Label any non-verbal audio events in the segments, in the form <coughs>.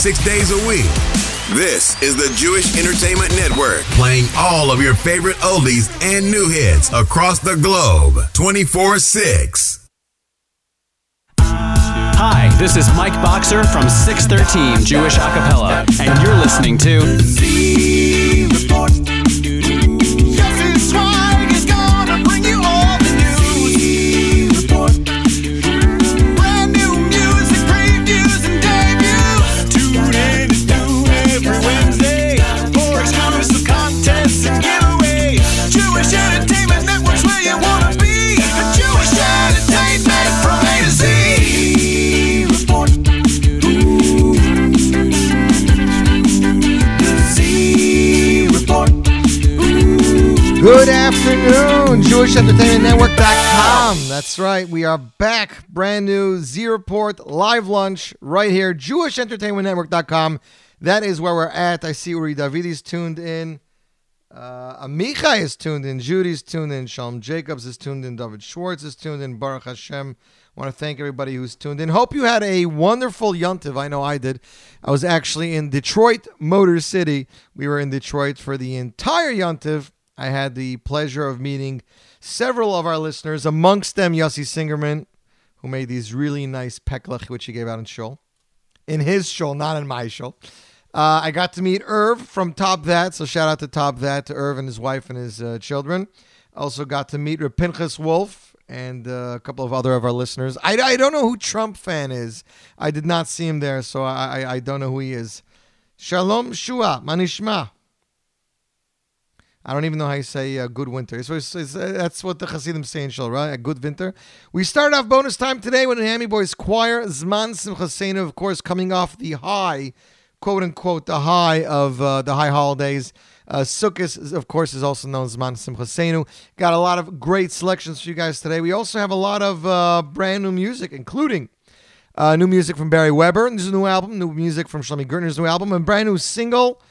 six days a week. This is the Jewish Entertainment Network, playing all of your favorite oldies and new hits across the globe, 24 6. Hi, this is Mike Boxer from 613 Jewish Acapella, and you're listening to JewishEntertainmentNetwork.com. That's right, we are back. Brand new Z Report live lunch right here, JewishEntertainmentNetwork.com. That is where we're at. I see Uri Davidi's tuned in. Uh, Amichai is tuned in. Judy's tuned in. Shalom Jacobs is tuned in. David Schwartz is tuned in. Baruch Hashem. I want to thank everybody who's tuned in. Hope you had a wonderful Yontiv. I know I did. I was actually in Detroit, Motor City. We were in Detroit for the entire Yontiv. I had the pleasure of meeting several of our listeners, amongst them Yossi Singerman, who made these really nice peklach, which he gave out in shul. In his shul, not in my shul. Uh, I got to meet Irv from Top That, so shout out to Top That, to Irv and his wife and his uh, children. Also got to meet Pinchas Wolf and uh, a couple of other of our listeners. I, I don't know who Trump fan is. I did not see him there, so I, I, I don't know who he is. Shalom Shua, Manishma. I don't even know how you say uh, good winter. So it's, it's, uh, that's what the Hasidim say in Shul, right? A good winter. We start off bonus time today with the Miami Boys Choir. Zman Simcha of course, coming off the high, quote unquote, the high of uh, the high holidays. Uh, Sukkot, of course, is also known as Zman Simcha Got a lot of great selections for you guys today. We also have a lot of uh, brand new music, including uh, new music from Barry Weber. This is a new album, new music from Shlomi Gertner's new album, a brand new single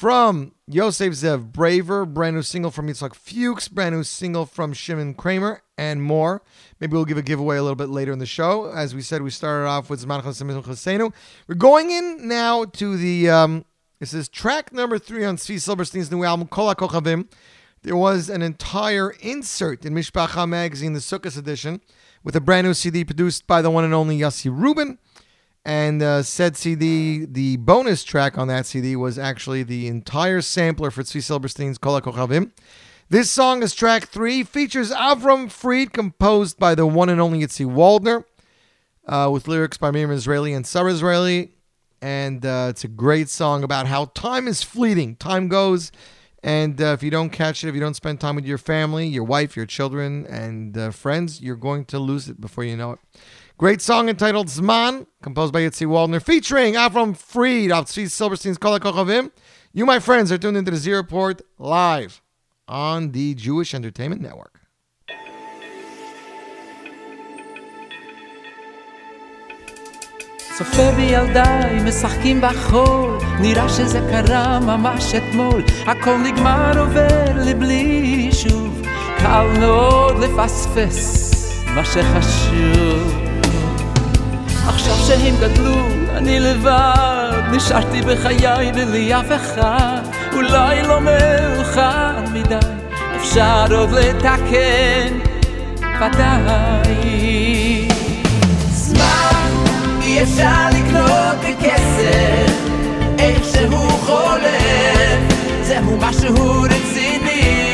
from Yosef Zev Braver, brand new single from Yitzhak Fuchs, brand new single from Shimon Kramer, and more. Maybe we'll give a giveaway a little bit later in the show. As we said, we started off with Zman Chasenu. We're going in now to the, um, this is track number three on Tzvi Silberstein's new album, Kol. There was an entire insert in Mishpacha magazine, the Sukkot edition, with a brand new CD produced by the one and only Yossi Rubin. And uh, said CD, the bonus track on that CD was actually the entire sampler for Tzvi Silberstein's Kol HaKochavim. This song is track three, features Avram Fried, composed by the one and only Itzi Waldner, uh, with lyrics by Miriam Israeli and Sarah Israeli. And uh, it's a great song about how time is fleeting. Time goes, and uh, if you don't catch it, if you don't spend time with your family, your wife, your children, and uh, friends, you're going to lose it before you know it. Great song entitled Zman, composed by Yitzi Waldner, featuring Avram Fried of Tzvi Silberstein's Kol HaKochavim. You, my friends, are tuned into the Z Report live on the Jewish Entertainment Network. צופה בילדיי, משחקים בחול, נראה שזה קרה ממש אתמול, הכל נגמר עובר לבלי שוב, קל מאוד לפספס מה שחשוב. עכשיו שהם גדלו, אני לבד, נשארתי בחיי בלי אף אחד, אולי לא מאוחר מדי, אפשר עוד לתקן, ודאי. זמן אי אפשר לקנות בכסף, איך שהוא חולף, זהו משהו רציני.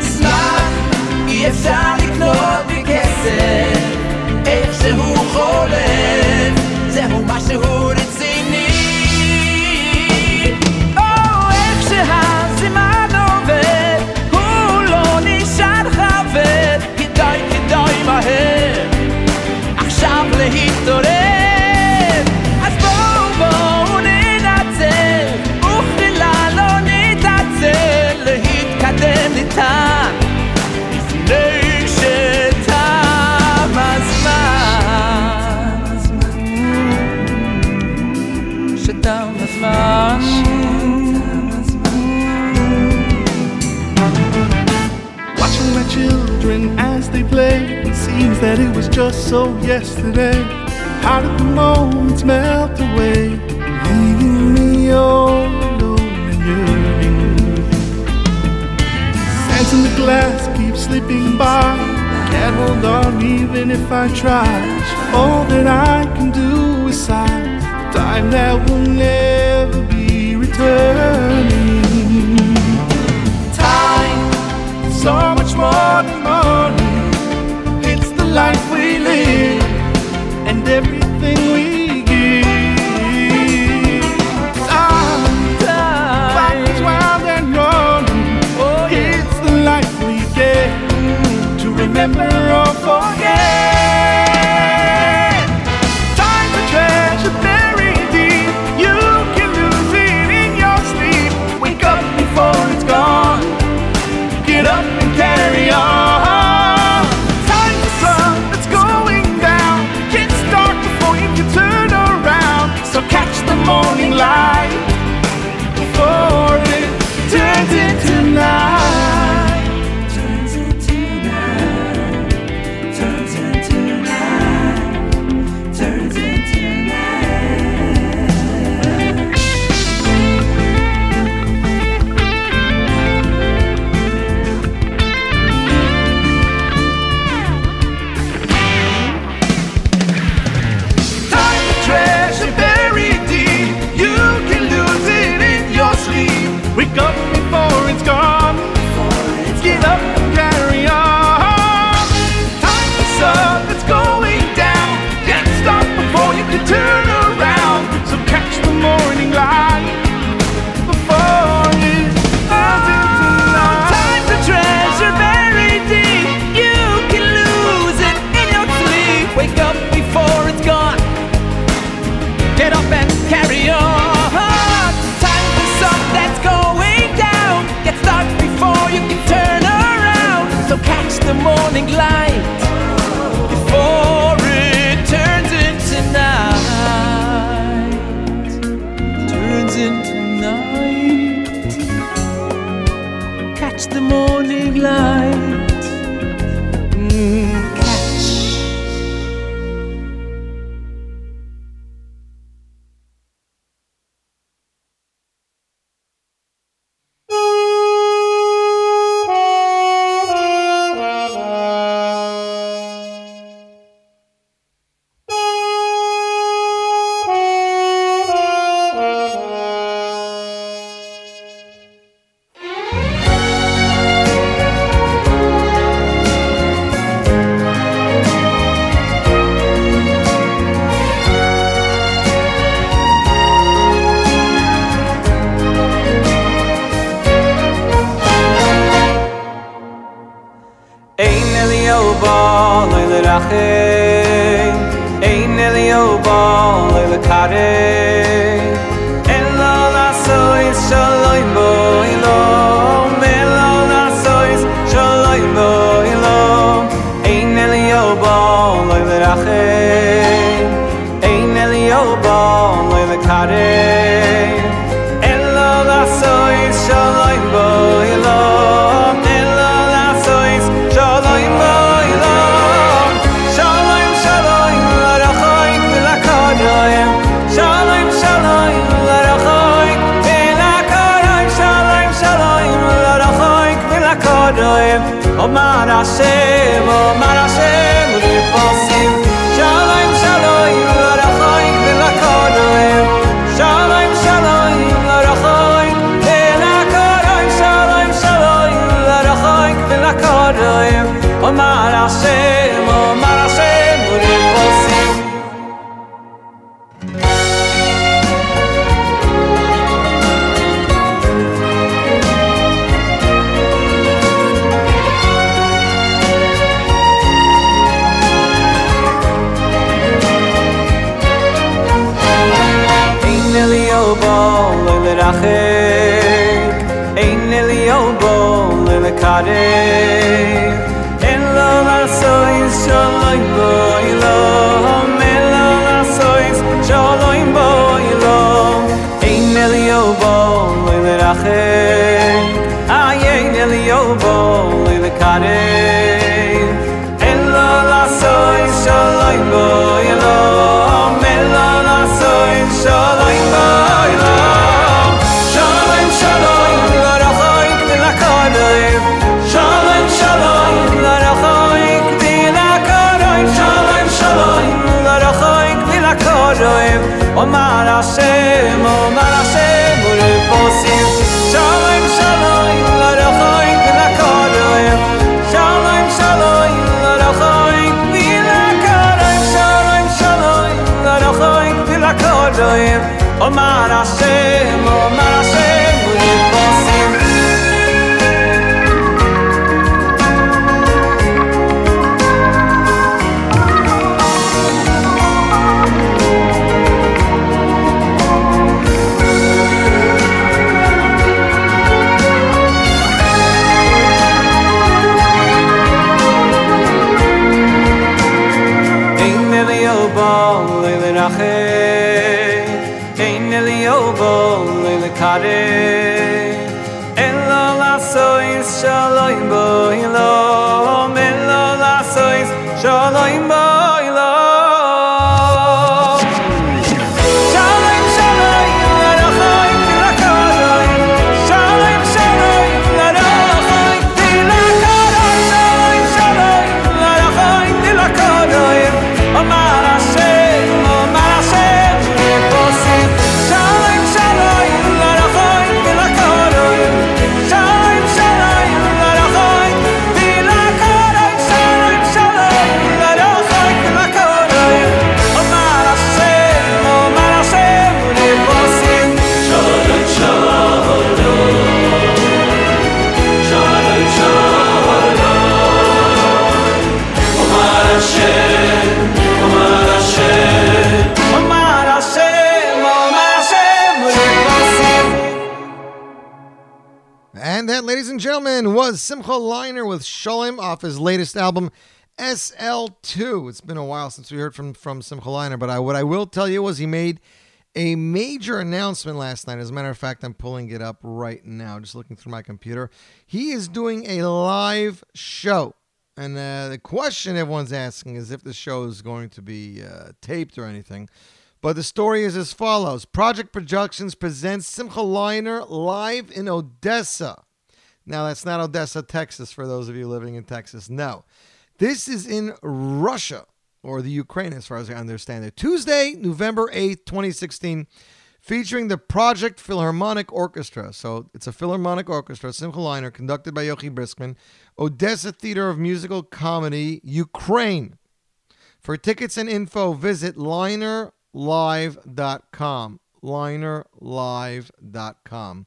זמן אי אפשר לקנות בכסף איך שהוא חולף, that it was just so yesterday. How did the moments melt away, leaving me all alone and yearning? Sands in the glass keep slipping by. Can't hold on even if I try. All that I can do is sigh. Time that will never be returning. Time, so much more than money life we live and everything we give. Sometimes life is wild and lonely. Oh, it's the life we get to remember or forget. Leiner with Sholem off his latest album, SL2. It's been a while since we heard from, from Simcha Leiner, but I, what I will tell you was he made a major announcement last night. As a matter of fact, I'm pulling it up right now, just looking through my computer. He is doing a live show. And uh, the question everyone's asking is if the show is going to be uh, taped or anything. But the story is as follows Project Productions presents Simcha Leiner live in Odessa. Now, that's not Odessa, Texas, for those of you living in Texas. No. This is in Russia, or the Ukraine, as far as I understand it. Tuesday, November 8th, 2016, featuring the Project Philharmonic Orchestra. So it's a Philharmonic Orchestra, Simcha Leiner, conducted by Yochi Briskman, Odessa Theater of Musical Comedy, Ukraine. For tickets and info, visit linerlive.com. Linerlive.com.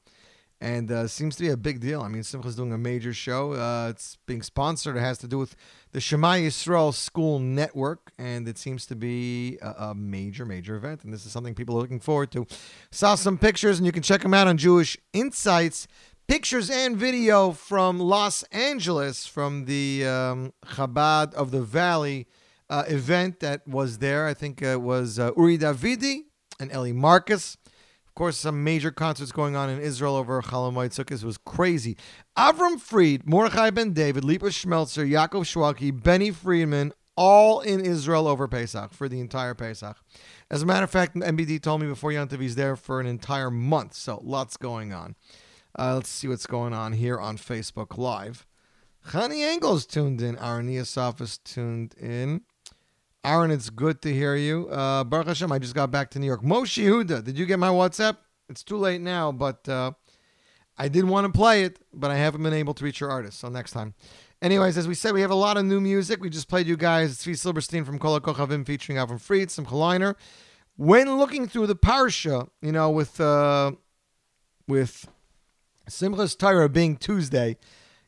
And uh, seems to be a big deal. I mean, Simcha's doing a major show. Uh, it's being sponsored. It has to do with the Shema Yisrael School Network, and it seems to be a, a major, major event. And this is something people are looking forward to. Saw some pictures, and you can check them out on Jewish Insights. Pictures and video from Los Angeles from the um, Chabad of the Valley uh, event that was there. I think it was uh, Uri Davidi and Eli Marcus. Of course, some major concerts going on in Israel over Chol Hamoed Sukkot. Was crazy. Avram Fried, Mordechai Ben David, Lipa Schmelzer, Yaakov Shwaki, Benny Friedman, all in Israel over Pesach for the entire Pesach. As a matter of fact, MBD told me before Yantav he's there for an entire month, so lots going on. Uh, let's see what's going on here on Facebook Live. Chani Engel's tuned in. Aaron Niasov is tuned in. Aaron, it's good to hear you. Uh, Baruch Hashem, I just got back to New York. Moshe Huda, did you get my WhatsApp? It's too late now, but uh, I did want to play it, but I haven't been able to reach your artist. So next time. Anyways, as we said, we have a lot of new music. We just played you guys Tzvi Silberstein from Kol Kochavim featuring Avram Fried, some Leiner. When looking through the parsha, you know, with uh, with Simchas Torah being Tuesday,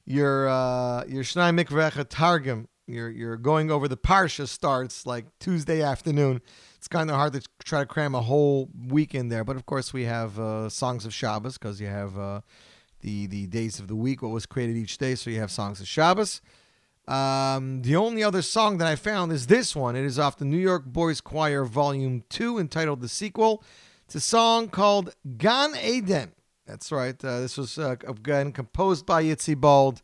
your uh, your Shnai Mikvecha Targum you're you're going over the parsha starts like Tuesday afternoon. It's kind of hard to try to cram a whole week in there, but of course we have uh, songs of Shabbos because you have uh, the the days of the week, what was created each day. So you have songs of Shabbos. Um, the only other song that I found is this one. It is off the New York Boys Choir Volume Two, entitled "The Sequel." It's a song called Gan Eden. That's right. Uh, this was uh, again composed by Yitzi Bald.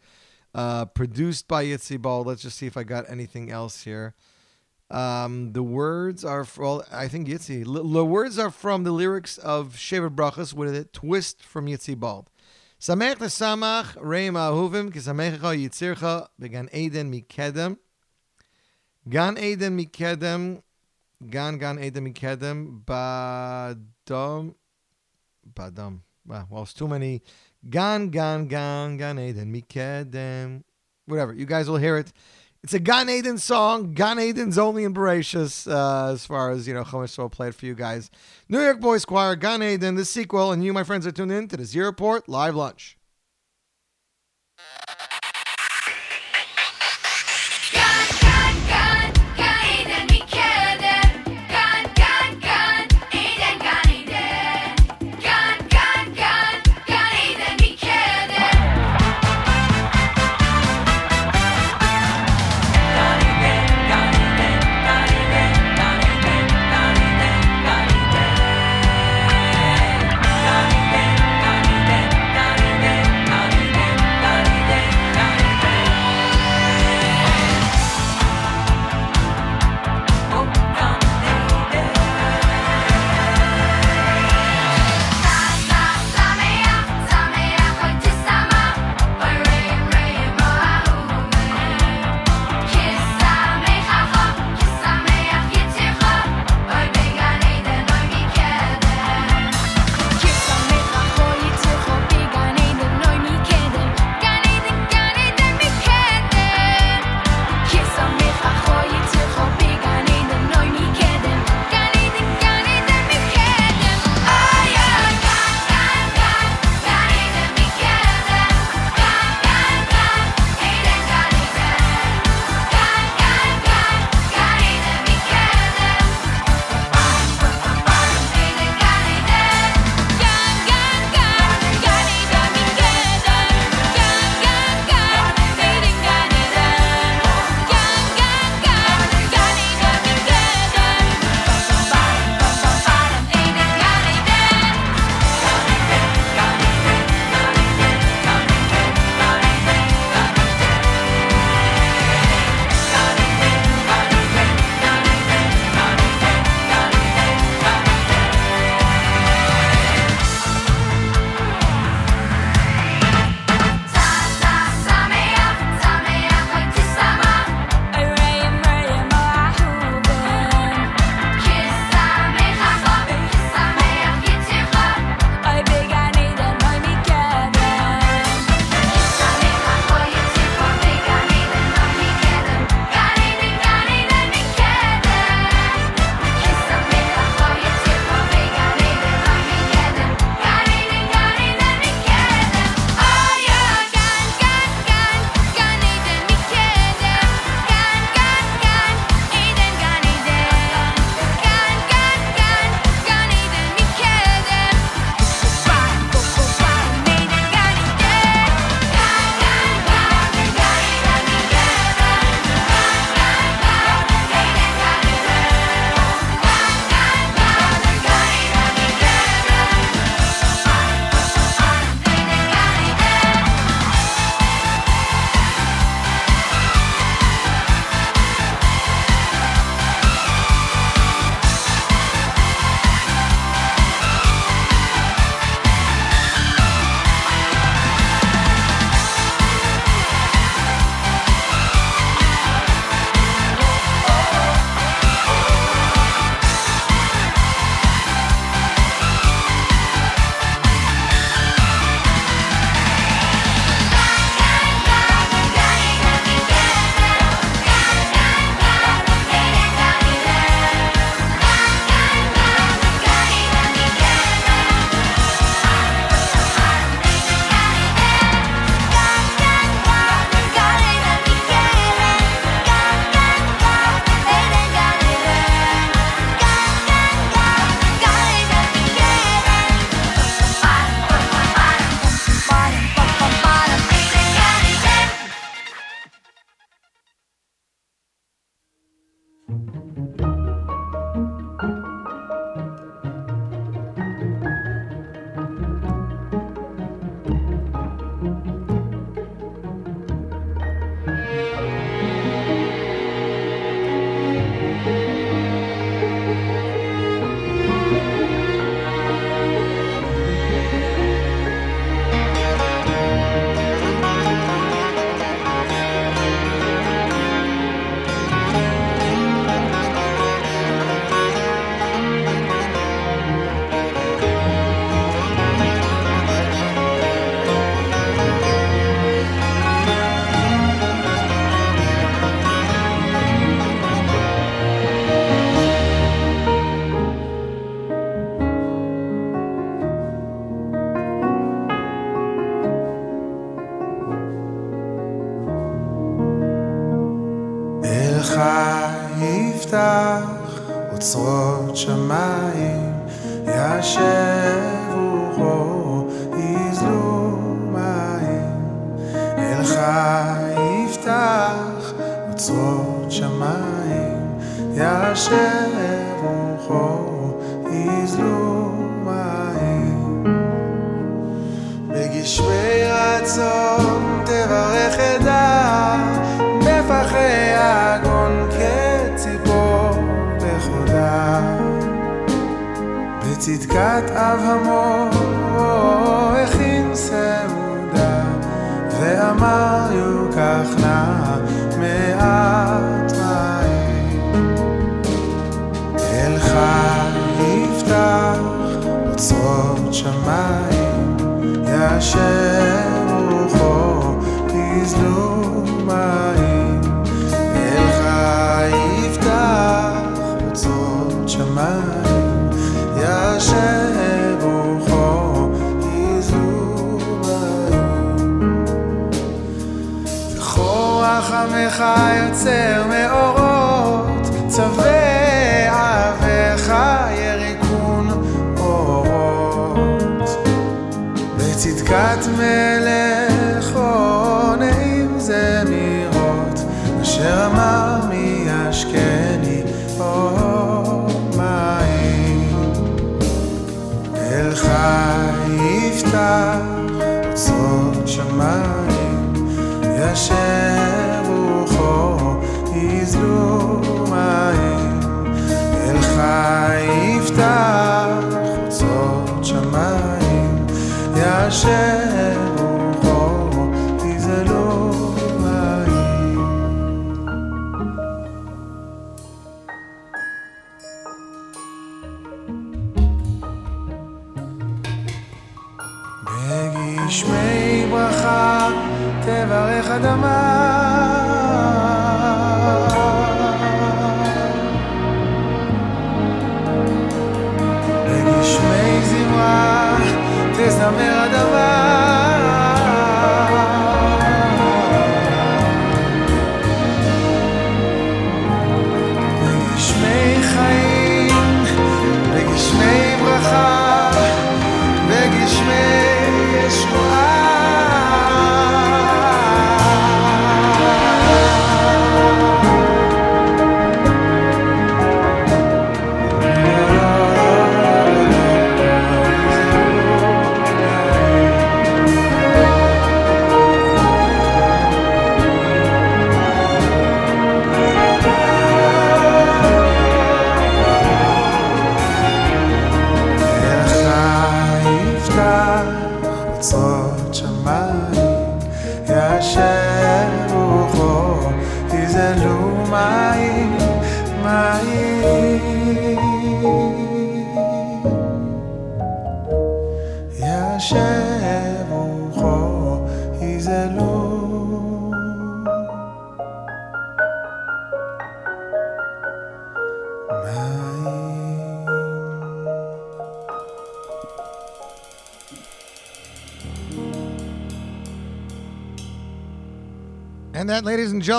Uh, produced by Yitzi Bald. Let's just see if I got anything else here. Um, the words are well, I think Yitzi. L- the words are from the lyrics of Sheva Brachas with a twist from Yitzi Bald. Samech ahuvim yitzircha began Eden mikedem. Gan Eden mikedem Gan Gan Eden Mikedem Badom Badom. Well, it's too many. Gan Gan Gan Gan Eden Mikedem. Whatever. You guys will hear it. It's a Gan Eden song. Gan Eden's only in Bereshus, uh, as far as, you know, Chumash will play it for you guys. New York Boys Choir, Gan Eden, the sequel, and you, my friends, are tuned in to the Z Report Live Lunch.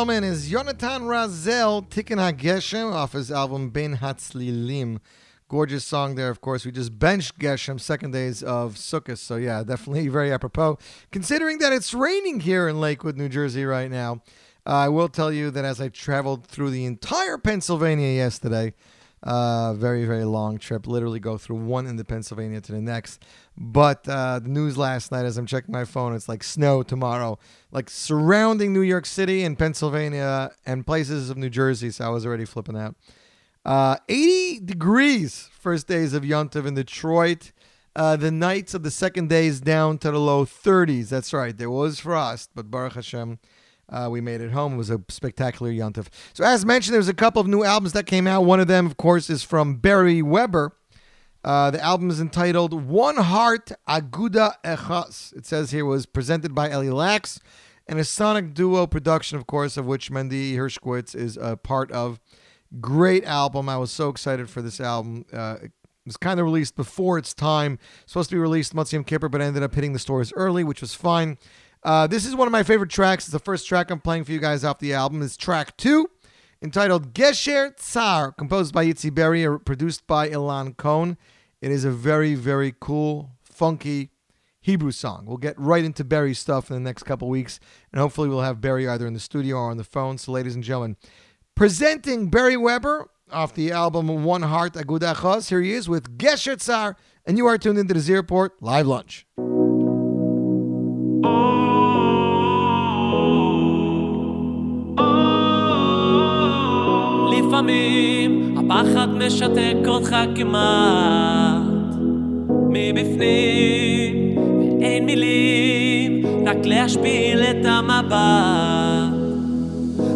Gentlemen, is Yonatan Razel Tikkun HaGeshem off his album Ben Hatzlilim. Gorgeous song there, of course. We just benched Geshem, second days of Sukkot. So, yeah, <laughs> definitely very apropos. Considering that it's raining here in Lakewood, New Jersey right now, uh, I will tell you that as I traveled through the entire Pennsylvania yesterday, uh, very, very long trip. Literally go through one end of Pennsylvania to the next. But uh, the news last night, as I'm checking my phone, it's like snow tomorrow, like surrounding New York City and Pennsylvania and places of New Jersey. So I was already flipping out. Uh, 80 degrees first days of Yontiv in Detroit. Uh, the nights of the second days down to the low 30s. That's right. There was frost, but Baruch Hashem, uh, we made it home. It was a spectacular Yontif. So, as mentioned, there's a couple of new albums that came out. One of them, of course, is from Barry Weber. Uh, the album is entitled One Heart Aguda Echas. It says here was presented by Ellie Lax and a sonic duo production, of course, of which Mendy Hirschkowitz is a part of. Great album. I was so excited for this album. Uh, it was kind of released before its time. Supposed to be released Motzi Yom Kippur, but ended up hitting the stores early, which was fine. Uh, this is one of my favorite tracks. It's the first track I'm playing for you guys off the album. It's track two. entitled Gesher Tsar, composed by Yitzi Berry, produced by Ilan Cohn. It is a very, very cool, funky Hebrew song. We'll get right into Barry's stuff in the next couple weeks, and hopefully we'll have Barry either in the studio or on the phone. So, ladies and gentlemen, presenting Barry Weber off the album One Heart Aguda Chos. Here he is with Gesher Tsar, and you are tuned into the Z Report Live Lunch. לפעמים הפחד משתק אותך כמעט. מבפנים ואין מילים רק להשפיל את המבט.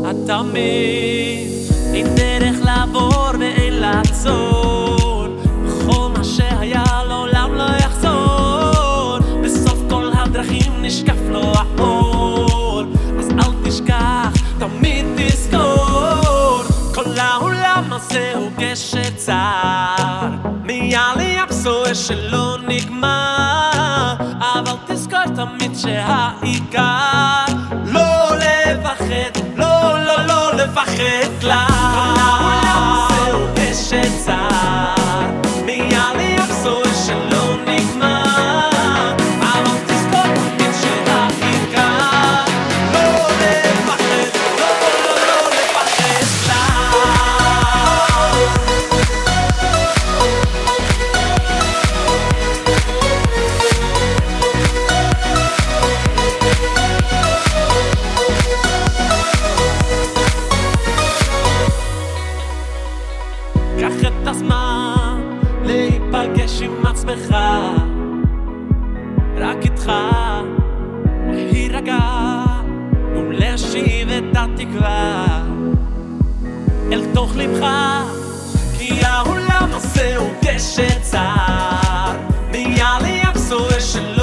מבין אין דרך לעבור ואין לעצור זהו הוגש צר. נהיה לי שלא נגמר אבל תזכור תמיד שהעיקר לא לפחד, לא, לא, לא לפחד כלל זה הוגש צער ליבך כי העולם הזה הוא דשא צר, מיד ליבשו אשל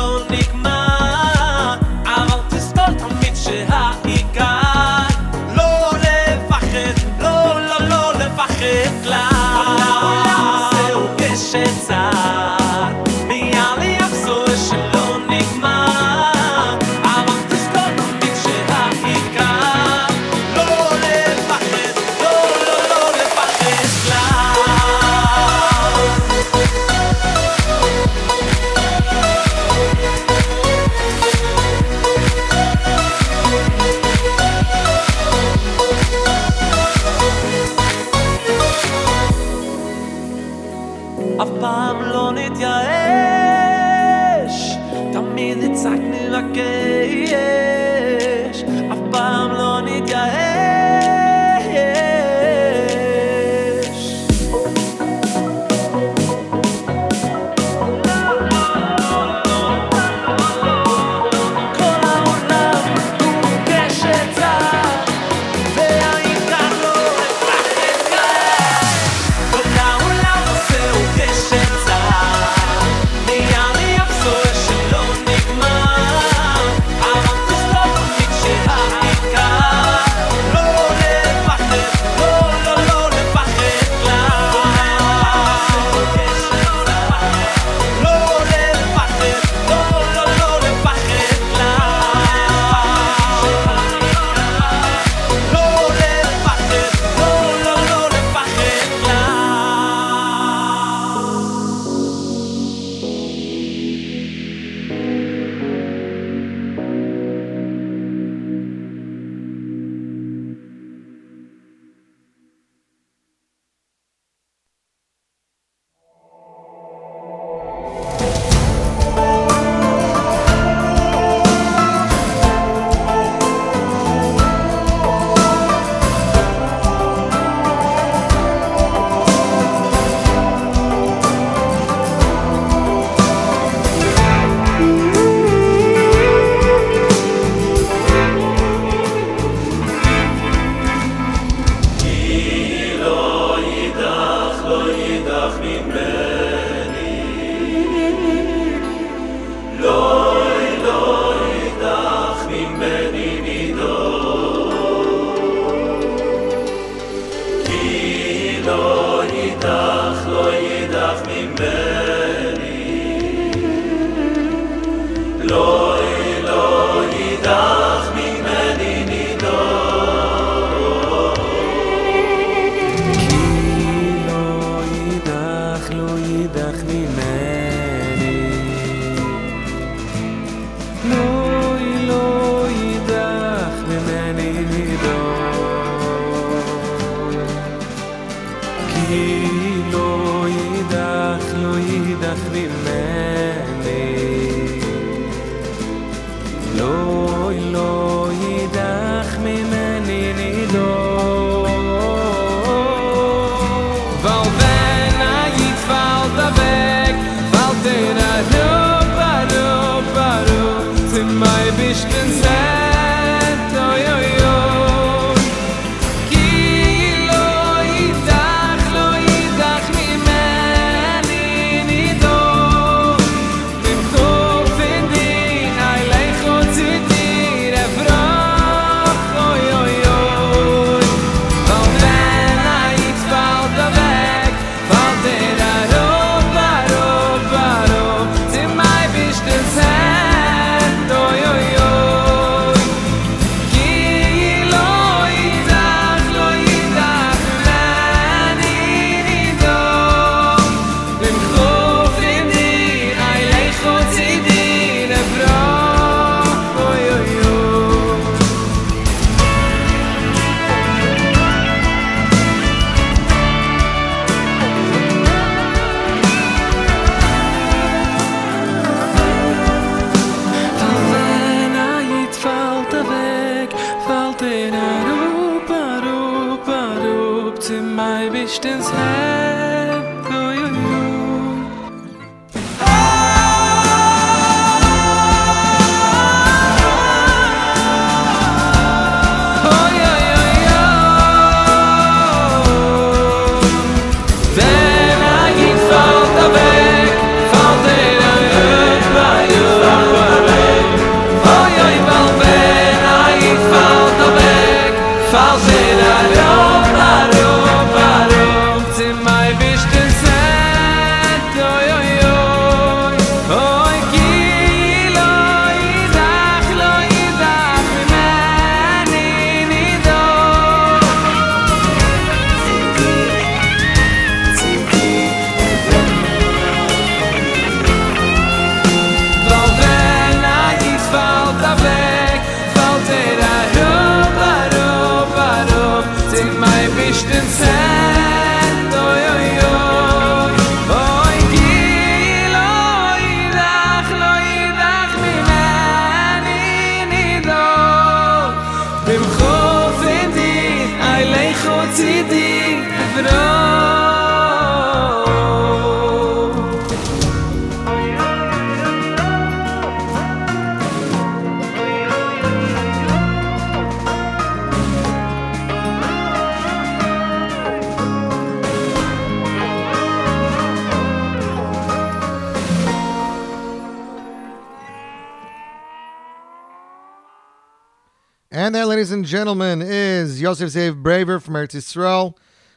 gentlemen, is Yosef Zev Braver from Eretz Yisrael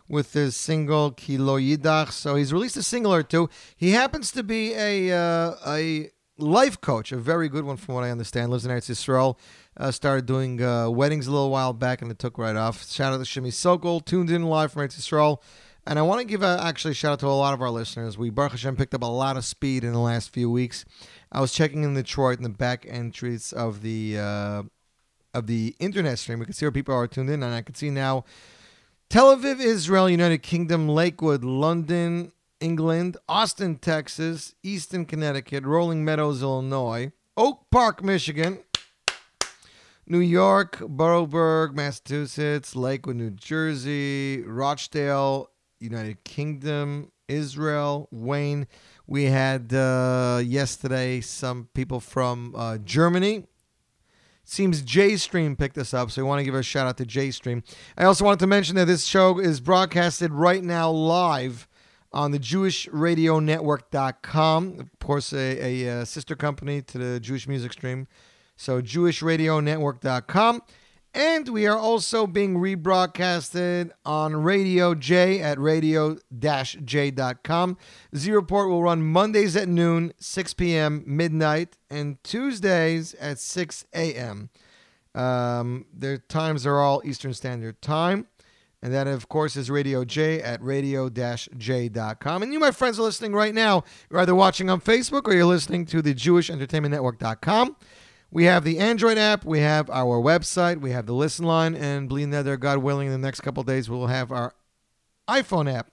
with his single Kilo Yidach. So he's released a single or two. He happens to be a uh, a life coach, a very good one from what I understand. Lives in Eretz Yisrael. Uh, started doing uh, weddings a little while back, and it took right off. Shout out to Shimi Sokol, tuned in live from Eretz Yisrael. And I want to give a, actually shout out to a lot of our listeners. We, Baruch Hashem, picked up a lot of speed in the last few weeks. I was checking in Detroit in the back entries of the uh, of the internet stream. We can see where people are tuned in, and I can see now Tel Aviv, Israel, United Kingdom, Lakewood, London, England, Austin, Texas, Easton, Connecticut, Rolling Meadows, Illinois, Oak Park, Michigan, New York, Boroughburg, Massachusetts, Lakewood, New Jersey, Rochdale, United Kingdom, Israel, Wayne. We had uh, yesterday some people from uh, Germany. Seems JStream picked this up, so we want to give a shout out to JStream. I also wanted to mention that this show is broadcasted right now live on the JewishRadioNetwork.com, of course, a, a, uh sister company to the Jewish Music Stream. So JewishRadioNetwork.com. And we are also being rebroadcasted on Radio J at radio-j.com. Z Report will run Mondays at noon, 6 p.m., midnight, and Tuesdays at 6 a.m. Um, their times are all Eastern Standard Time. And that, of course, is Radio J at radio-j.com. And you, my friends, are listening right now. You're either watching on Facebook or you're listening to the Jewish Entertainment Network.com. We have the Android app, we have our website, we have the listen line, and believe that there, God willing, in the next couple days, we'll have our iPhone app.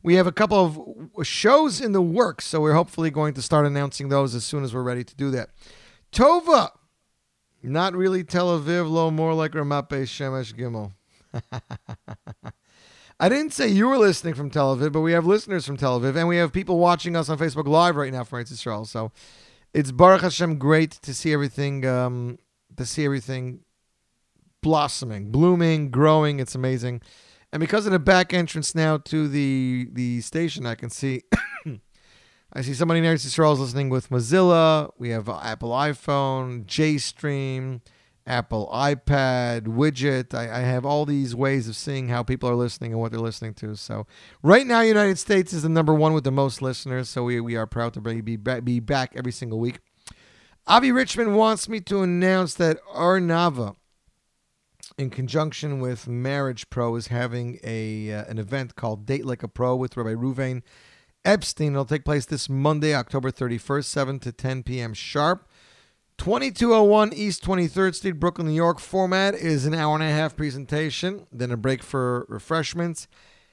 We have a couple of shows in the works, so we're hopefully going to start announcing those as soon as we're ready to do that. Tova, not really Tel Aviv, low, more like Ramat Shemesh Gimel. <laughs> I didn't say you were listening from Tel Aviv, but we have listeners from Tel Aviv, and we have people watching us on Facebook Live right now from Israel. So it's Baruch Hashem great to see everything, um, to see everything blossoming, blooming, growing. It's amazing. And because of the back entrance now to the the station, I can see. <coughs> I see somebody in Yisrael is listening with Mozilla. We have Apple iPhone, J JStream, Apple iPad, widget. I, I have all these ways of seeing how people are listening and what they're listening to. So right now, United States is the number one with the most listeners. So we, we are proud to be, be, back every single week. Avi Richmond wants me to announce that Arnava, in conjunction with Marriage Pro, is having a uh, an event called Date Like a Pro with Rabbi Ruvain Epstein. It'll take place this Monday, October 31st, 7 to 10 p.m. sharp. 2201 East 23rd Street, Brooklyn, New York. Format is an hour and a half presentation, then a break for refreshments.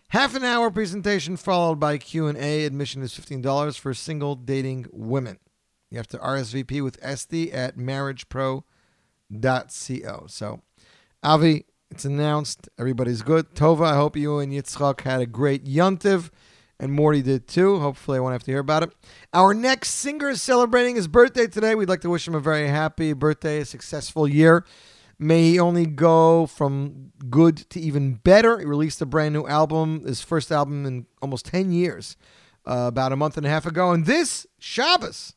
Half an hour presentation followed by Q&A. Admission is $15 for single dating women. You have to RSVP with Esty at marriagepro.co. So, Avi, it's announced. Everybody's good. Tova, I hope you and Yitzchak had a great Yontiv and Morty did too. Hopefully, I won't have to hear about it. Our next singer is celebrating his birthday today. We'd like to wish him a very happy birthday, a successful year. May he only go from good to even better. He released a brand new album, his first album in almost 10 years, uh, about a month and a half ago. And this Shabbos,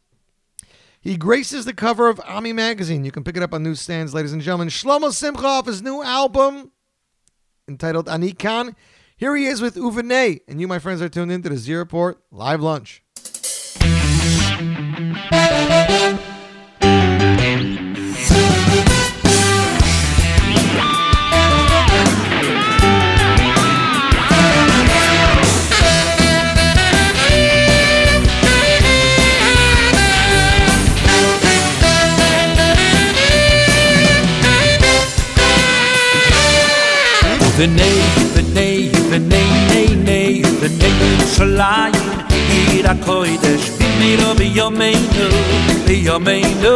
he graces the cover of Ami Magazine. You can pick it up on newsstands, ladies and gentlemen. Shlomo Simcha off his new album entitled Ani Kan. Here he is with Uvenay, and you, my friends, are tuned into the Z Report Live Lunch. V'nei, Yerushalayim Hir HaKodesh Bimiro Biyomeinu Biyomeinu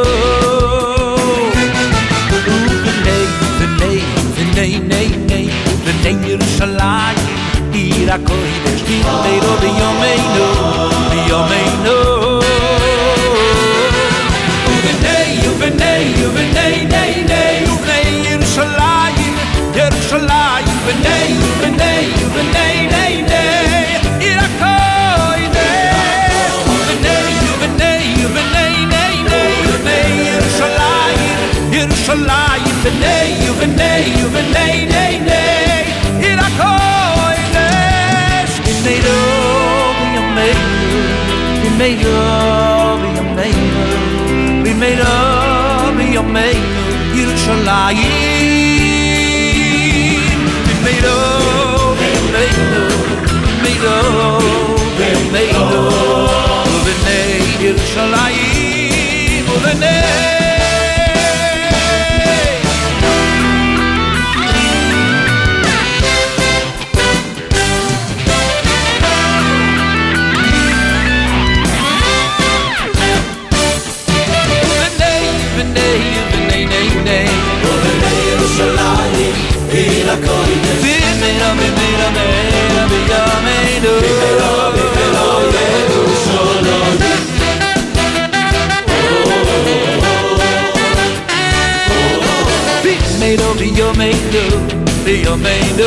Uvenei, venei, venei, nei, nei Venei Yerushalayim Hir HaKodesh Bimiro Biyomeinu Biyomeinu Uvenei, uvenei, uvenei, nei, nei Uvenei Yerushalayim Yerushalayim Venei, venei, venei B'meiro, b'yomeinu B'meiro, b'yomeinu Yerushalayim B'meiro, b'yomeinu B'meiro, b'yomeinu B'nei Yerushalayim B'nei V'nei, meendo, die al meendo.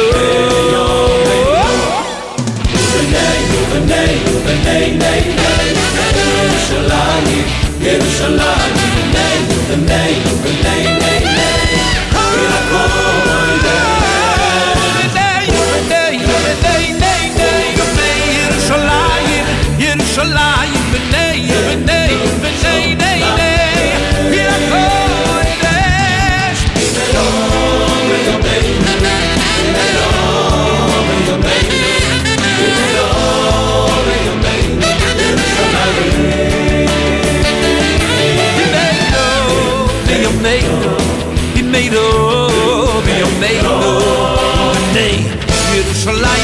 Nee, nee, nee, nee, nee, nee, nee, nee, nee, nee, nee, nee. for life.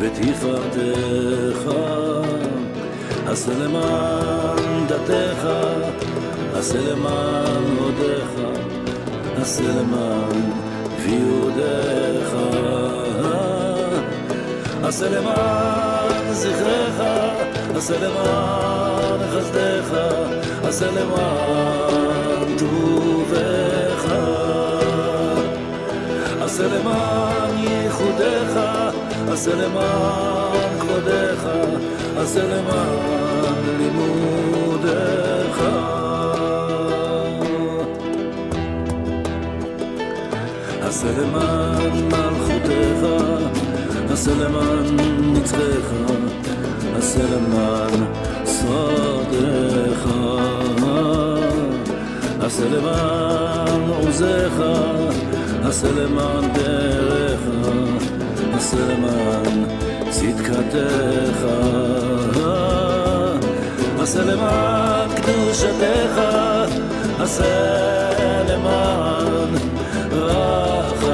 ותפארתך. עשה למען דתך, עשה למען הודיך, עשה למען ויהודיך. עשה למען זכרך, עשה למען חסדך, עשה למען טובך. עשה למען ייחודך, עשה למען כבודך, עשה למען לימודך. עשה למען מלכותך, עשה למען נצחך, עשה למען סודך. עשה למען עוזך, עשה למען דרך, עשה למען צדקתך. עשה למען קדושתך, עשה למען רחמך.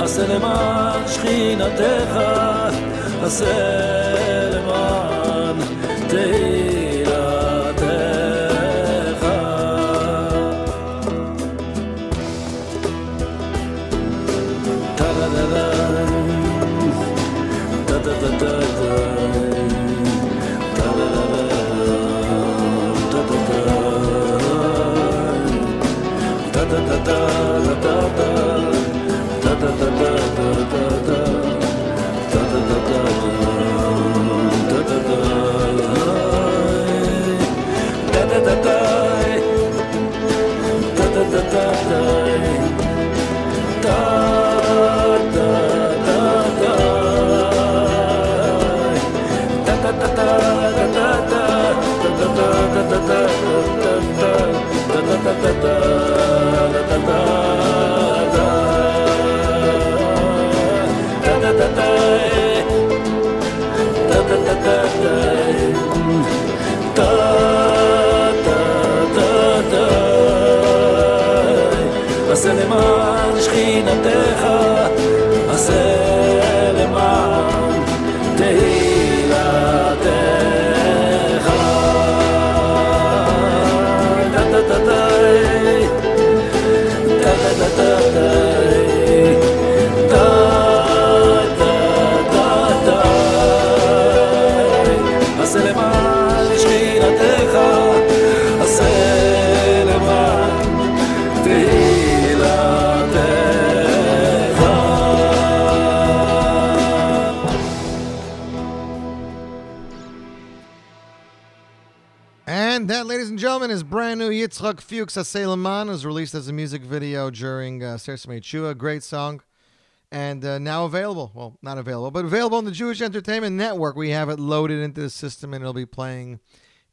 עשה למען שכינתך, עשה למען תהילתך. עשה למען שכינתך, Yitzchak Fuchs Aseh L'maan. It was released as a music video during uh, Chua. Great song. And uh, now available. Well, not available, but available on the Jewish Entertainment Network. We have it loaded into the system and it'll be playing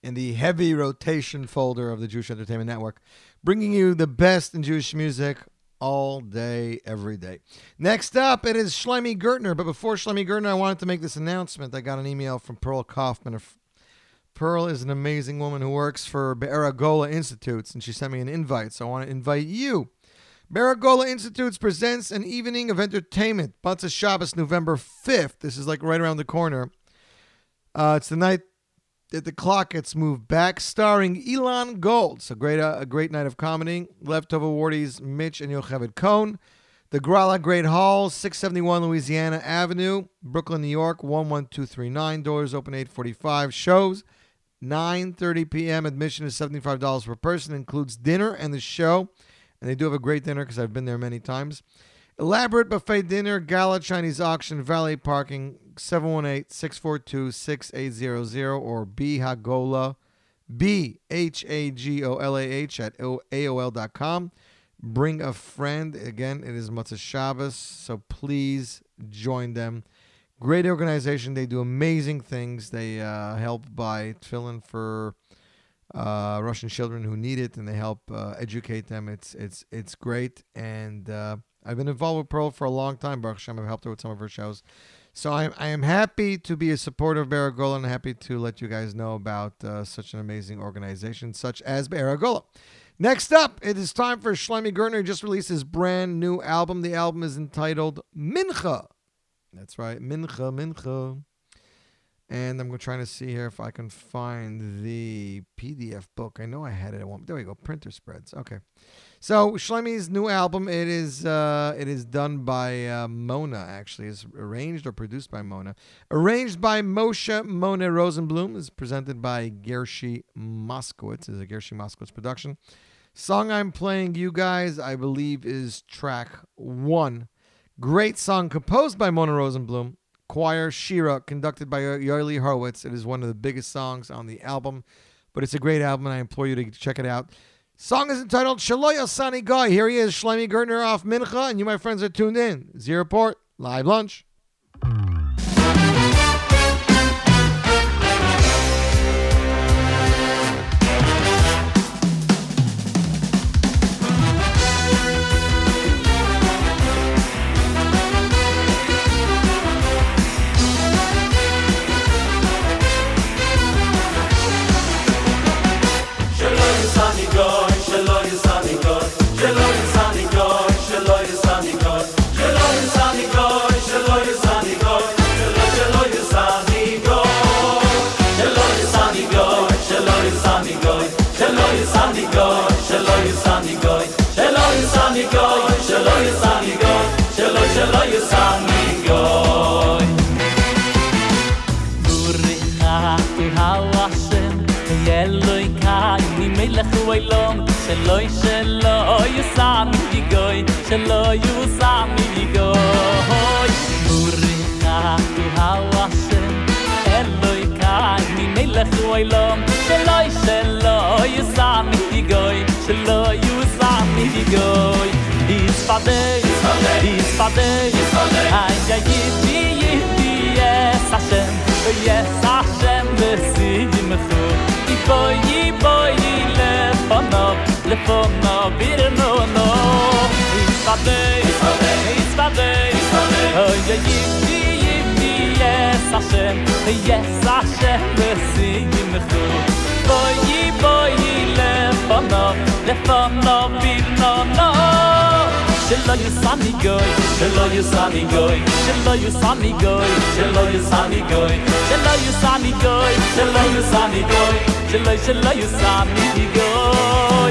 in the heavy rotation folder of the Jewish Entertainment Network, bringing you the best in Jewish music all day, every day. Next up, it is Shlomi Gertner. But before Shlomi Gertner, I wanted to make this announcement. I got an email from Pearl Kaufman, Pearl is an amazing woman who works for Be'er Hagolah Institutes, and she sent me an invite. So I want to invite you. Be'er Hagolah Institutes presents an evening of entertainment. Motzei Shabbos, November 5th. This is like right around the corner. Uh, it's the night that the clock gets moved back, starring Elon Gold. So great, uh, a great night of comedy. Leftover awardees Mitch and Yocheved Cohn. The Grala Great Hall, 671 Louisiana Avenue, Brooklyn, New York, 11239. Doors open 845. Shows 9:30 p.m. Admission is $75 per person. Includes dinner and the show. And they do have a great dinner because I've been there many times. Elaborate buffet dinner, gala Chinese auction, valet parking, 718-642-6800 or bhagola, B-H-A-G-O-L-A-H at AOL.com. Bring a friend. Again, it is Motzei Shabbos, so please join them. Great organization. They do amazing things. They uh, help buy tefillin for uh, Russian children who need it, and they help uh, educate them. It's it's it's great, and uh, I've been involved with Pearl for a long time. Baruch Hashem, I've helped her with some of her shows, so I I am happy to be a supporter of Be'er Hagolah, and happy to let you guys know about uh, such an amazing organization such as Be'er Hagolah. Next up, it is time for Shlomi Gertner. He just released his brand new album. The album is entitled Mincha. That's right, Mincha, Mincha. And I'm trying to see here if I can find the PDF book. I know I had it at one. There we go. Printer spreads. Okay. So Shlomi's new album. It is uh, it is done by uh, Mona. Actually, it's arranged or produced by Mona. Arranged by Moshe Mona Rosenblum. Is presented by Gershi Moskowitz. Is a Gershi Moskowitz production. Song I'm playing you guys, I believe, is track one. Great song composed by Mona Rosenblum. Choir Shira, conducted by Yarli Horowitz. It is one of the biggest songs on the album, but it's a great album, and I implore you to check it out. Song is entitled Shaloya Sani Guy. Here he is, Shlomi Gertner off Mincha, and you, my friends, are tuned in. Z Report, live lunch. שלוי שלוי סאם די גוי שלוי סאם די גוי מורי נאט האוואס אלוי קאי די מלך וואי לום שלוי שלוי סאם די גוי שלוי סאם די גוי איז פאדיי איז פאדיי איז פאדיי איי גיי די די יס אשם יס אשם דסי מחו די פוי די פוי די לפנאפ telefon no bir no no is va dei is va dei is va dei oh ye ye ye ye sachen ye sachen de sing in no le fon no bir no no Shelo you sunny goy, shelo you sunny goy, shelo you sunny goy, shelo you you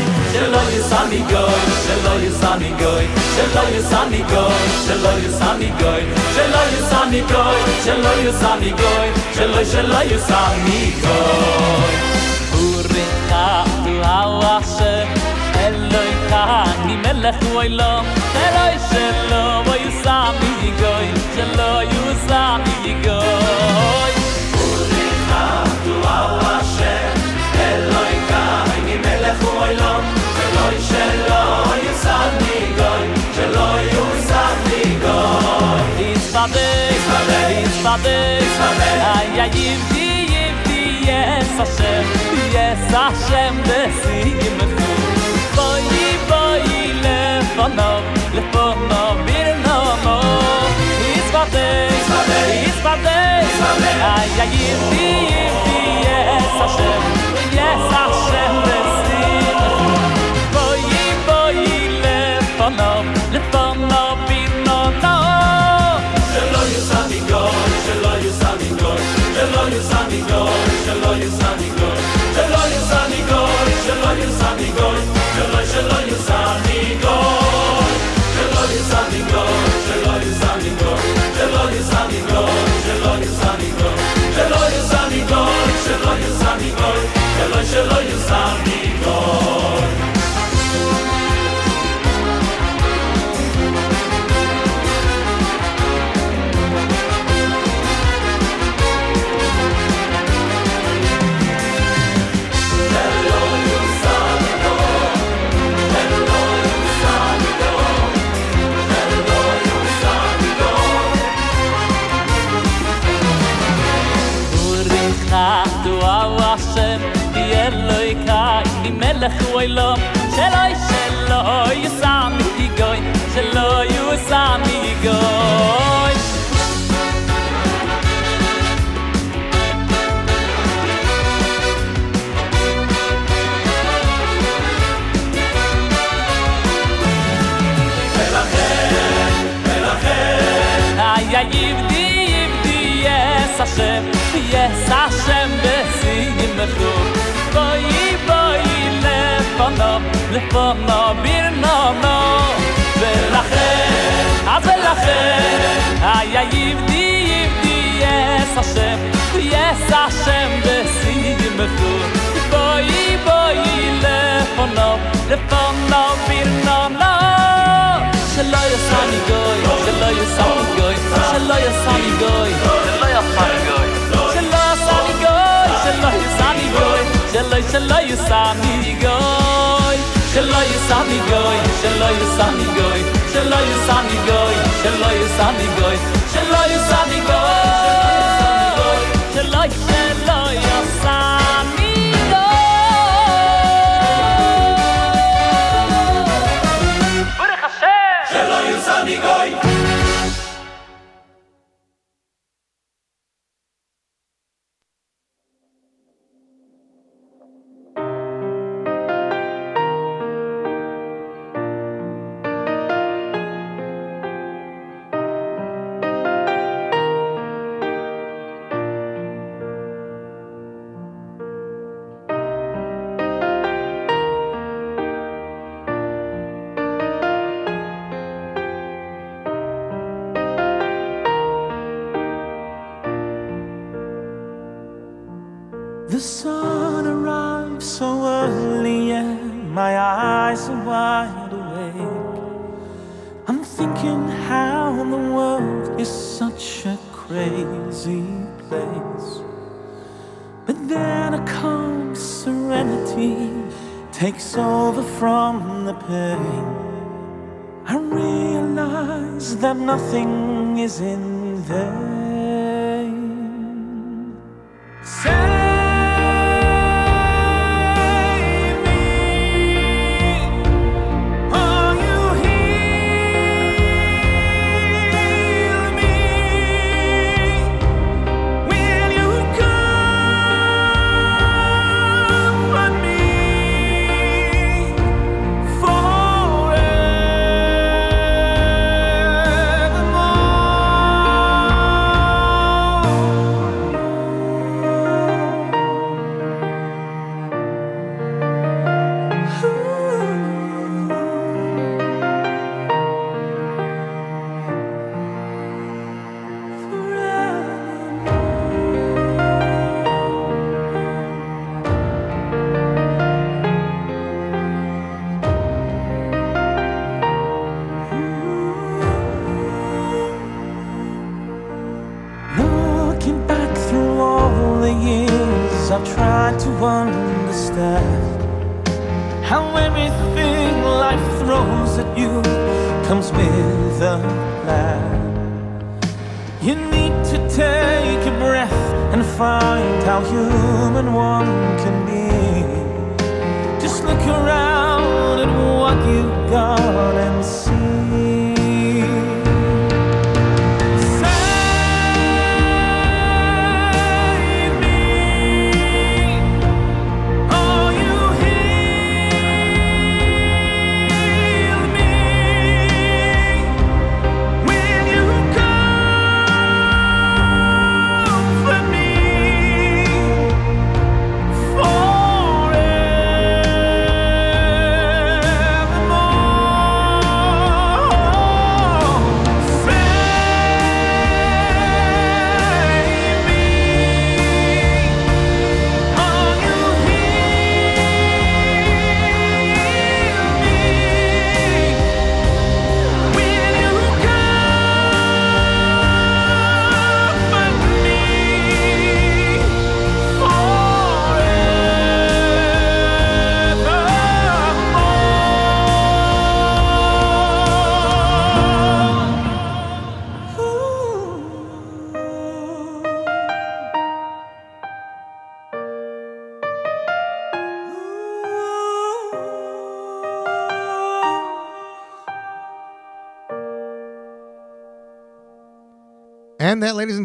you. שלא יסני גוי שלא יסני גוי שלא יסני גוי שלא יסני גוי שלא יסני גוי שלא יסני גוי שלא שלא יסני גוי אורך דו אלוי מלך שלא גוי שלא יסני גוי Ispade, ispade, ispade, ispade, ispade, ay, ay, yivdi, yivdi, yes, Hashem, yes, Hashem, desigim et tu. Boi, boi, lefonov, lefonov, birnov, oh, ispade, ispade, ispade, ispade, ay, ay, yivdi, yivdi, yes, Hashem, yes, Hashem, desigim. Boi, boi, שלא יוסע מגוי, שלא יוסע מגוי, שלא יוסע מגוי, שלא יוסע מגוי, שלא יוסע מגוי, שלא יוסע מגוי, שלא יוסע מגוי, שלא יוסע מגוי, שלא יוסע מגוי, שלא יוסע מגוי, שלא יוסע מגוי, שלא יוסע מגוי, שלא שלא יוסע מגוי, מלך הוא אלום שלוי שלוי יוסה מגוי שלוי יוסה מגוי יבדי יבדי יס השם יס השם בסיגים פה נו ביר נו נו ולכן אז ולכן היה יבדי יבדי יס השם יס השם בסיגים בואי בואי לפונו לפונו ביר נו נו שלא יסעני גוי שלא יסעני גוי שלא יסעני גוי שלא יסעני גוי שלא יסעני גוי שלא יסעני גוי שלא יסעני גוי שלא יסני גוי, שלא יסני גוי, שלא יסני גוי, שלא יסני גוי, שלא יסני גוי, The sun arrives so early and my eyes are wide awake. I'm thinking how the world is such a crazy place. But then a calm serenity takes over from the pain. I realize that nothing is in vain.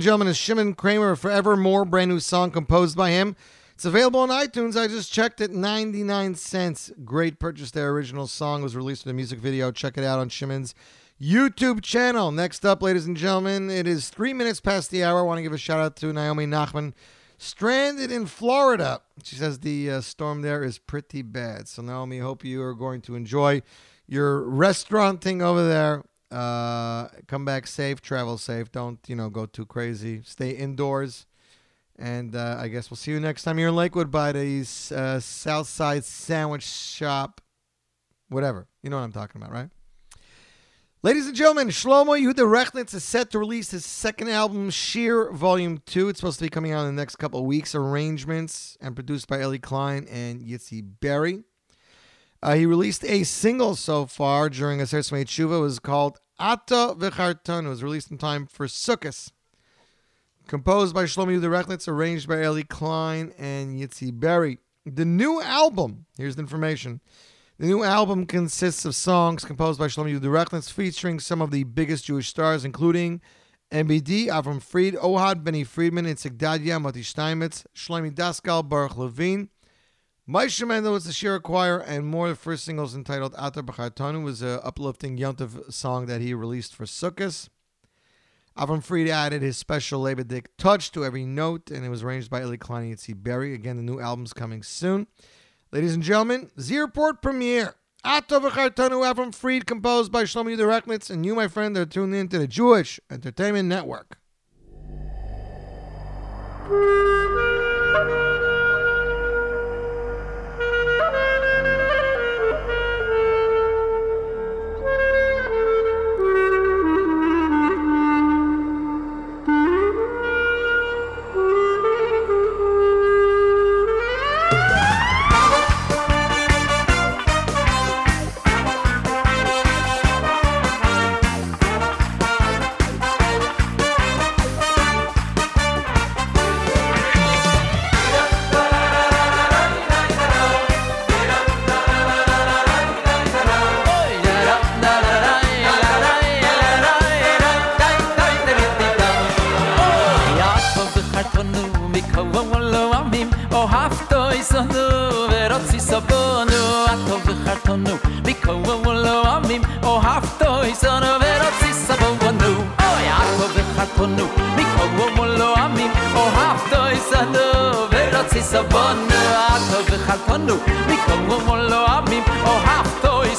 Gentlemen, is Shimon Craimer, Forevermore, brand new song composed by him. It's available on iTunes. I just checked it, 99 cents. Great purchase there. Original song was released with a music video. Check it out on Shimon's YouTube channel. Next up, ladies and gentlemen, it is three minutes past the hour. I want to give a shout out to Naomi Nachman, stranded in Florida. She says the uh, storm there is pretty bad. So, Naomi, hope you are going to enjoy your restaurant thing over there. Uh, come back safe, travel safe. Don't you know go too crazy. Stay indoors, and uh, I guess we'll see you next time you're in Lakewood by the uh, South Side Sandwich Shop, whatever. You know what I'm talking about, right? Ladies and gentlemen, Shlomo Yehuda Rechnitz is set to release his second album, Sheer Volume 2. It's supposed to be coming out in the next couple of weeks. Arrangements and produced by Ellie Klein and Yitzi Berry. Uh, he released a single so far during Aseres Yemei Tshuva. It was called Ata V'charton. It was released in time for Sukkot. Composed by Shlomi Yehuda arranged by Ellie Klein and Yitzi Berry. The new album, here's the information. The new album consists of songs composed by Shlomi Yehuda featuring some of the biggest Jewish stars, including MBD, Avram Fried, Ohad, Benny Friedman, Itzik Dadya, Moti Steinmetz, Shlomi Daskal, Baruch Levine, Moshe Mendel was the Shira Choir, and more. The first single is entitled Atar B'chartonu was an uplifting Yontiv song that he released for Sukkot. Avram Fried added his special Lebedik touch to every note, and it was arranged by Eli Klein and Yitzi Berry. Again, the new album's coming soon. Ladies and gentlemen, Z Report premiere. Atar B'chartonu, Avram Fried, composed by Shlomo Yehuda Rechnitz, and you, my friend, are tuned in to the Jewish Entertainment Network. Ohavto isonu verotzi sabonu Yaakov v'chartonu mikol lo amim Ohavto isonu verotzi sabonu Oh Yaakov v'chartonu mikol lo amim Ohavto isonu verotzi sabonu Yaakov v'chartonu mikol lo amim Ohavto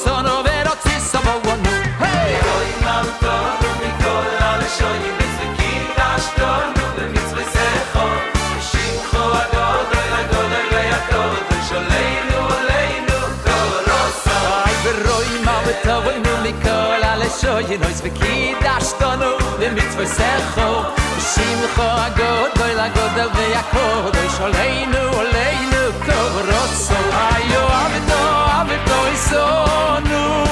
so je neus bekid da stono de mit zwei secho shim kho a god doy la god de ve doy sholeinu oleinu kovrotso ayo ave do ave to isonu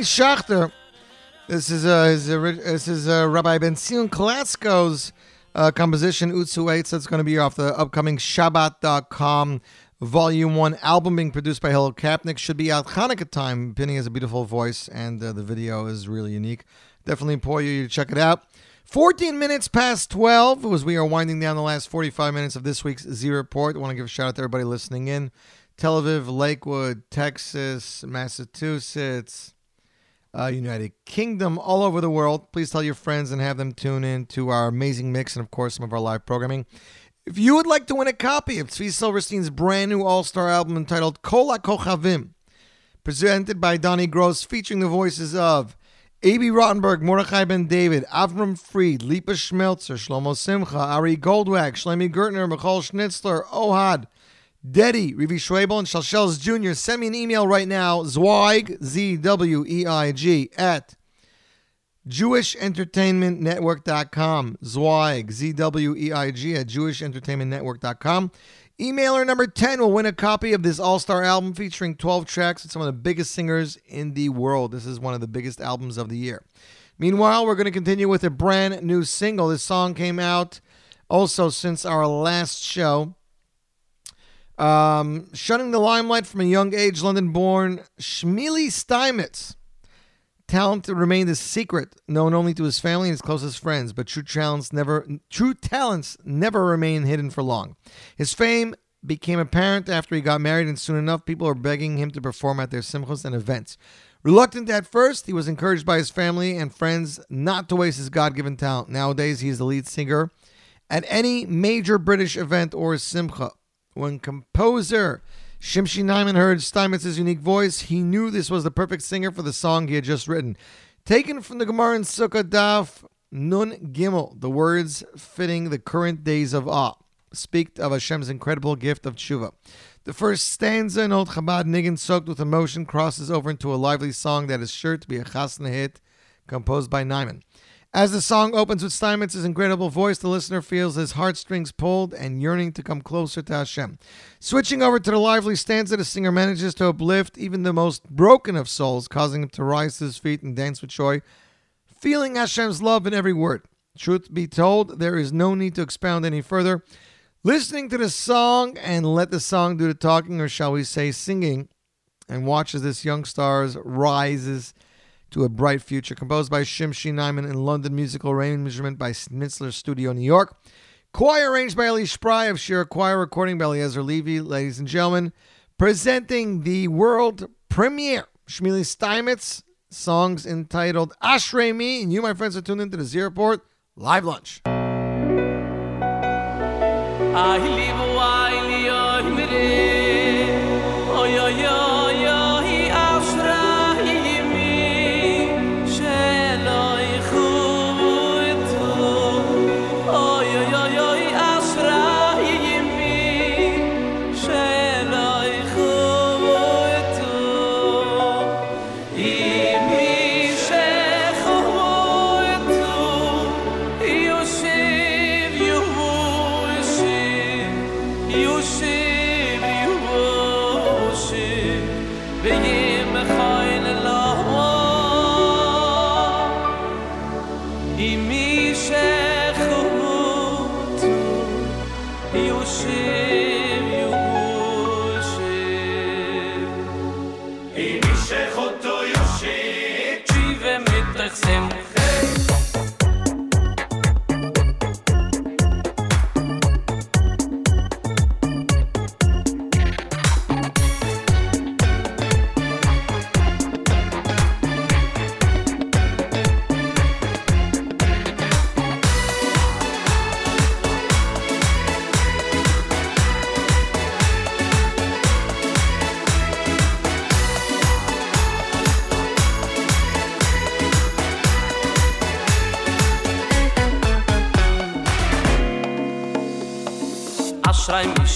Schachter. This is uh, his, this is uh, Rabbi Ben Zion Klatzko's uh, composition Utzu Eitzah. So it's going to be off the upcoming Shabbat.com Volume 1 album being produced by Hello Kapnick. Should be out Hanukkah time. Penny has a beautiful voice, and uh, the video is really unique. Definitely implore you to check it out. 14 minutes past 12 as we are winding down the last 45 minutes of this week's Z Report. I want to give a shout out to everybody listening in. Tel Aviv, Lakewood, Texas, Massachusetts, uh, United Kingdom, all over the world. Please tell your friends and have them tune in to our amazing mix and, of course, some of our live programming. If you would like to win a copy of Tzvi Silberstein's brand new all star album entitled Kol HaKochavim, presented by Donnie Gross, featuring the voices of A.B. Rottenberg, Mordechai Ben David, Avram Fried, Lipa Schmelzer, Shlomo Simcha, Ari Goldwag, Shlomi Gertner, Michal Schnitzler, Ohad, Deddy, Rivi Schwabel, and Shalsheles Jr. Send me an email right now, Zweig, Z W E I G, at JewishEntertainmentNetwork.com. Zweig, Z W E I G, at JewishEntertainmentNetwork.com. Emailer number 10 will win a copy of this all star album featuring 12 tracks with some of the biggest singers in the world. This is one of the biggest albums of the year. Meanwhile, we're going to continue with a brand new single. This song came out also since our last show. Um, shunning the limelight from a young age, London born Shmili Steinmetz. Talent remained a secret, known only to his family and his closest friends, but true talents never true talents never remain hidden for long. His fame became apparent after he got married, and soon enough people were begging him to perform at their simchos and events. Reluctant at first, he was encouraged by his family and friends not to waste his God given talent. Nowadays, he is the lead singer at any major British event or simcha. When composer Shimshi Nyman heard Steinmetz's unique voice, he knew this was the perfect singer for the song he had just written. Taken from the Gemara in Sukkah Daf Nun Gimel, the words fitting the current days of awe, speak of Hashem's incredible gift of tshuva. The first stanza in Old Chabad Niggin, soaked with emotion, crosses over into a lively song that is sure to be a chasna hit, composed by Nyman. As the song opens with Steinmetz's incredible voice, the listener feels his heartstrings pulled and yearning to come closer to Hashem. Switching over to the lively stanza, the singer manages to uplift even the most broken of souls, causing him to rise to his feet and dance with joy, feeling Hashem's love in every word. Truth be told, there is no need to expound any further. Listening to the song and let the song do the talking, or shall we say singing, and watch as this young star rises to a bright future. Composed by Shimshi Nyman in London, musical arrangement by Schnitzler Studio, New York. Choir arranged by Eli Spry of Shira Choir, recording by Eliezer Levy. Ladies and gentlemen, presenting the world premiere, Shmili Steinmetz, songs entitled Ashrei Me. And you, my friends, are tuned into the Z Report Live Lunch.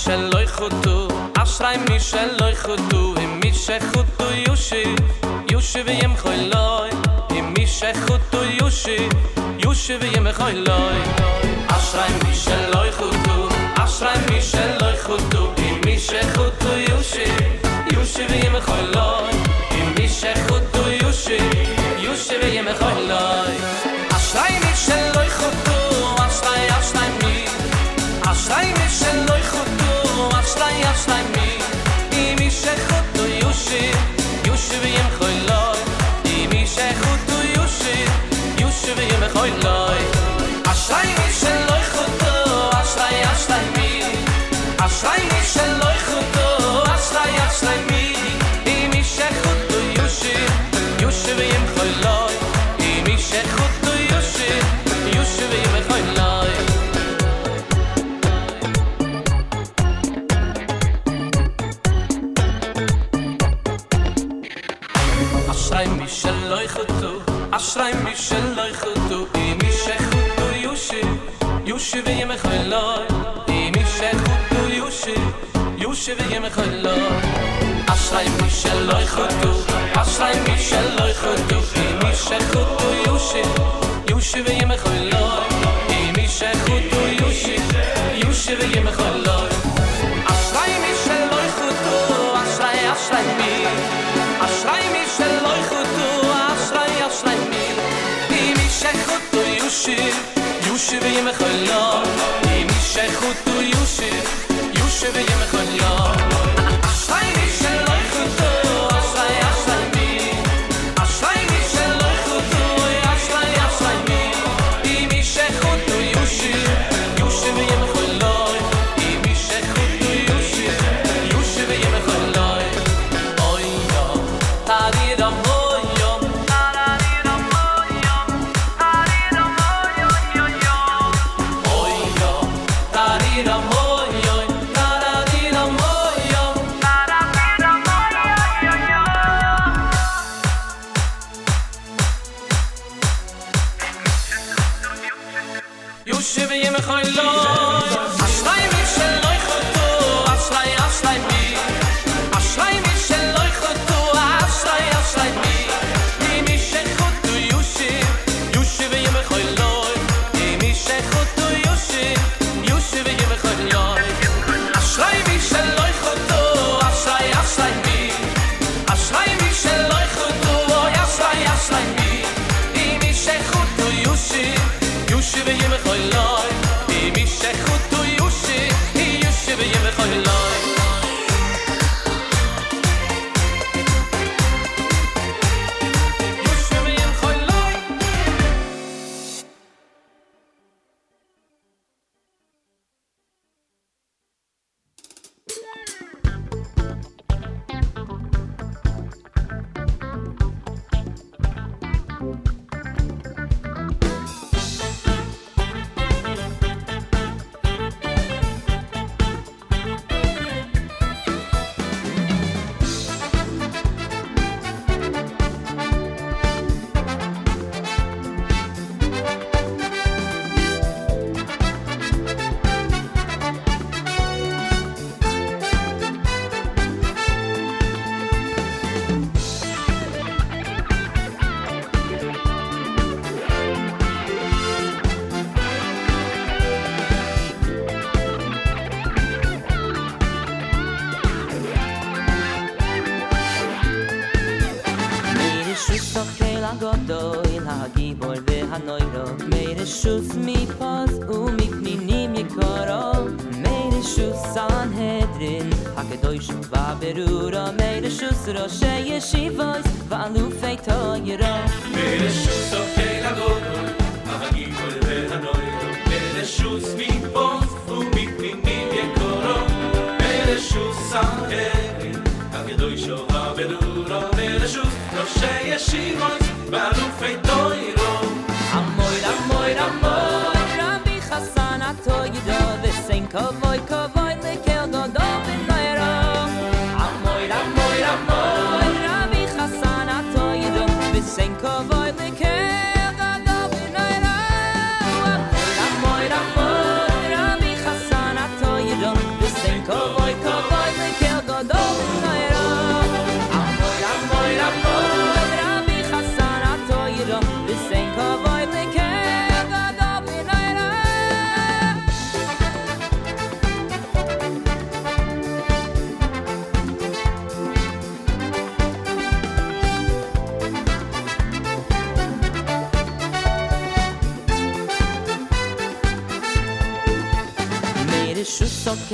שלוי חוטו אשראי מי שלוי חוטו אם מי שחוטו יושי יושי וים חוילוי אם מי שחוטו יושי יושי וים חוילוי אשראי מי שלוי חוטו אשראי מי שלוי חוטו אם מי שחוטו יושי יושי וים חוילוי אם מי שחוטו יושי יושי וים חוילוי אשראי מי שלוי חוטו אשראי אשראי מי אשראי מי שלוי שייני מי, די מיי חלל די מיש יושי יושי ווי מיי אשראי מישל לוי קוטו אשראי מישל לוי קוטו די מיש יושי יושי ווי מיי חלל די יושי יושי ווי מיי אשראי מישל לוי קוטו אשראי אשראי מי. אשראי מישל לוי קוטו אשראי אשראי מי. די מיש יושי יושי ווי מיי cheia de nós, feito.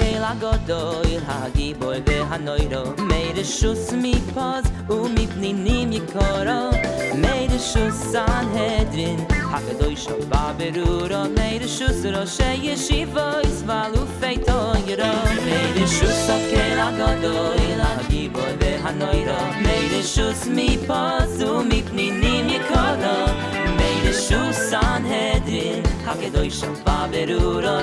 Kel agodoy hagi boy ve hanoyro meire shus mi paz u mi pninim yikoro. Meire shus san hedrin hagadoy sho baberuro meire shus ro she yeshiva is valu feito yero meire shus kel agodoy hagi boy ve hanoyro meire shus mi paz u mi yikoro. meire shus san hage doy shon va berur o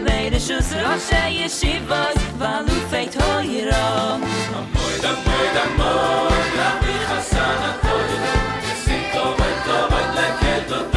shus ro she Valu shivos va lu feit ho yro am moy da moy da moy la bi khasan a toy de sin to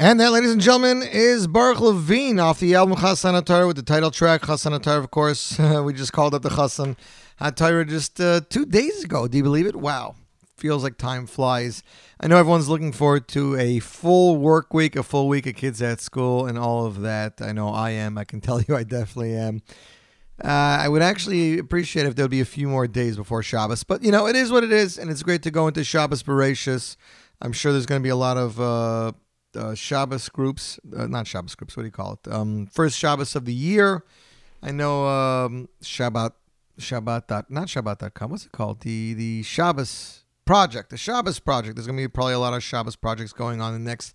And that, ladies and gentlemen, is Baruch Levine off the album Chassan HaTorah with the title track Chassan HaTorah, of course. <laughs> we just called it the Chassan HaTorah just uh, two days ago. Do you believe it? Wow. Feels like time flies. I know everyone's looking forward to a full work week, a full week of kids at school, and all of that. I know I am. I can <laughs> tell you I definitely am. Uh, I would actually appreciate if there would be a few more days before Shabbos, but you know it is what it is, and it's great to go into Shabbos Bereshis. I'm sure there's going to be a lot of uh, uh, Shabbos groups, uh, not Shabbos groups. What do you call it? Um, first Shabbos of the year. I know um, Shabbat, Shabbat dot not Shabbat.com. What's it called? The the Shabbos project, the Shabbos project. There's going to be probably a lot of Shabbos projects going on in the next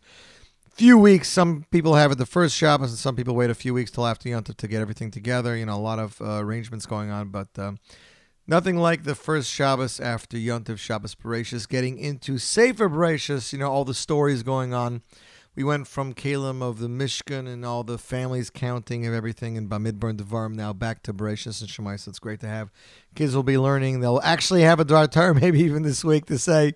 few weeks. Some people have it the first Shabbos, and some people wait a few weeks till after Yom to get everything together. You know, a lot of uh, arrangements going on, but um, nothing like the first Shabbos after Yom Tov Shabbos Bereshis. Getting into Sefer Bereshis, you know, all the stories going on. We went from Kalim of the Mishkan and all the families counting of everything in Bamidbar and Devarim now back to Bereshis and Shemai. So it's great to have kids will be learning. They'll actually have a Dvar Torah <laughs> maybe even this week to say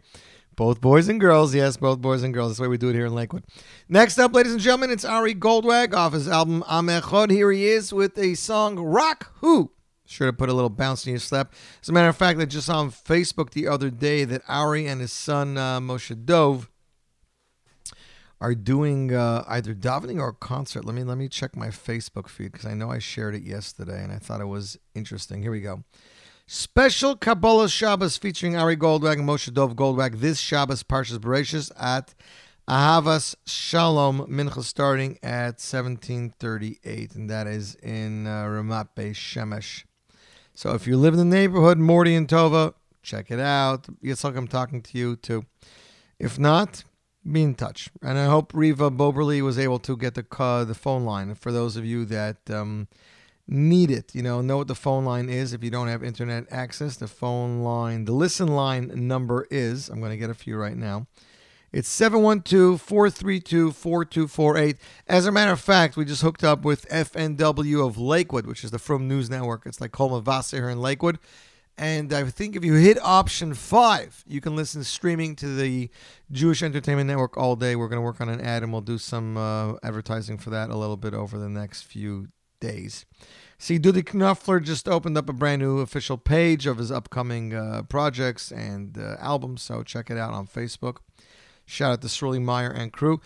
both boys and girls. Yes, both boys and girls. That's the way we do it here in Lakewood. Next up, ladies and gentlemen, it's Ari Goldwag off his album Amechod. Here he is with a song Rock Who. Sure to put a little bounce in your step. As a matter of fact, I just saw on Facebook the other day that Ari and his son uh, Moshe Dov are doing uh, either davening or a concert. Let me let me check my Facebook feed because I know I shared it yesterday and I thought it was interesting. Here we go. Special Kabbalah Shabbos featuring Ari Goldwag and Moshe Dov Goldwag this Shabbos Parshas Bereshis at Ahavas Shalom Mincha starting at 1738 and that is in uh, Ramat Beis Shemesh. So if you live in the neighborhood, Morty and Tova, check it out. Yitzhak, I'm talking to you too. If not, be in touch. And I hope Riva Boberly was able to get the uh, the phone line for those of you that um, need it. You know, know what the phone line is if you don't have internet access. The phone line, the listen line number is, I'm going to get a few right now. It's 712 432 4248. As a matter of fact, we just hooked up with FNW of Lakewood, which is the From News Network. It's like Kol Mevaser here in Lakewood. And I think if you hit option five, you can listen streaming to the Jewish Entertainment Network all day. We're going to work on an ad and we'll do some uh, advertising for that a little bit over the next few days. See, Dudi Knopfler just opened up a brand new official page of his upcoming uh, projects and uh, albums, so check it out on Facebook. Shout out to Shirley Meyer and crew.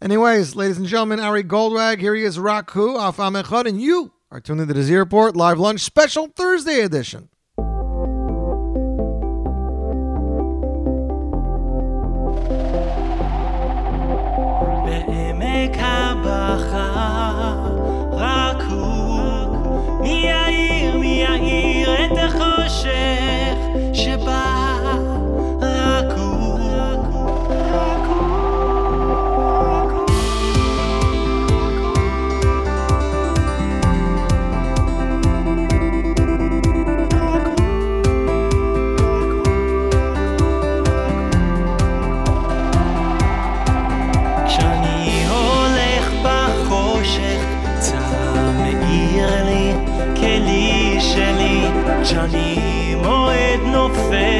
Anyways, ladies and gentlemen, Ari Goldwag, here he is, Raku, off and you are tuned into the Z Report Live Lunch Special Thursday edition. Johnny Moed no fail.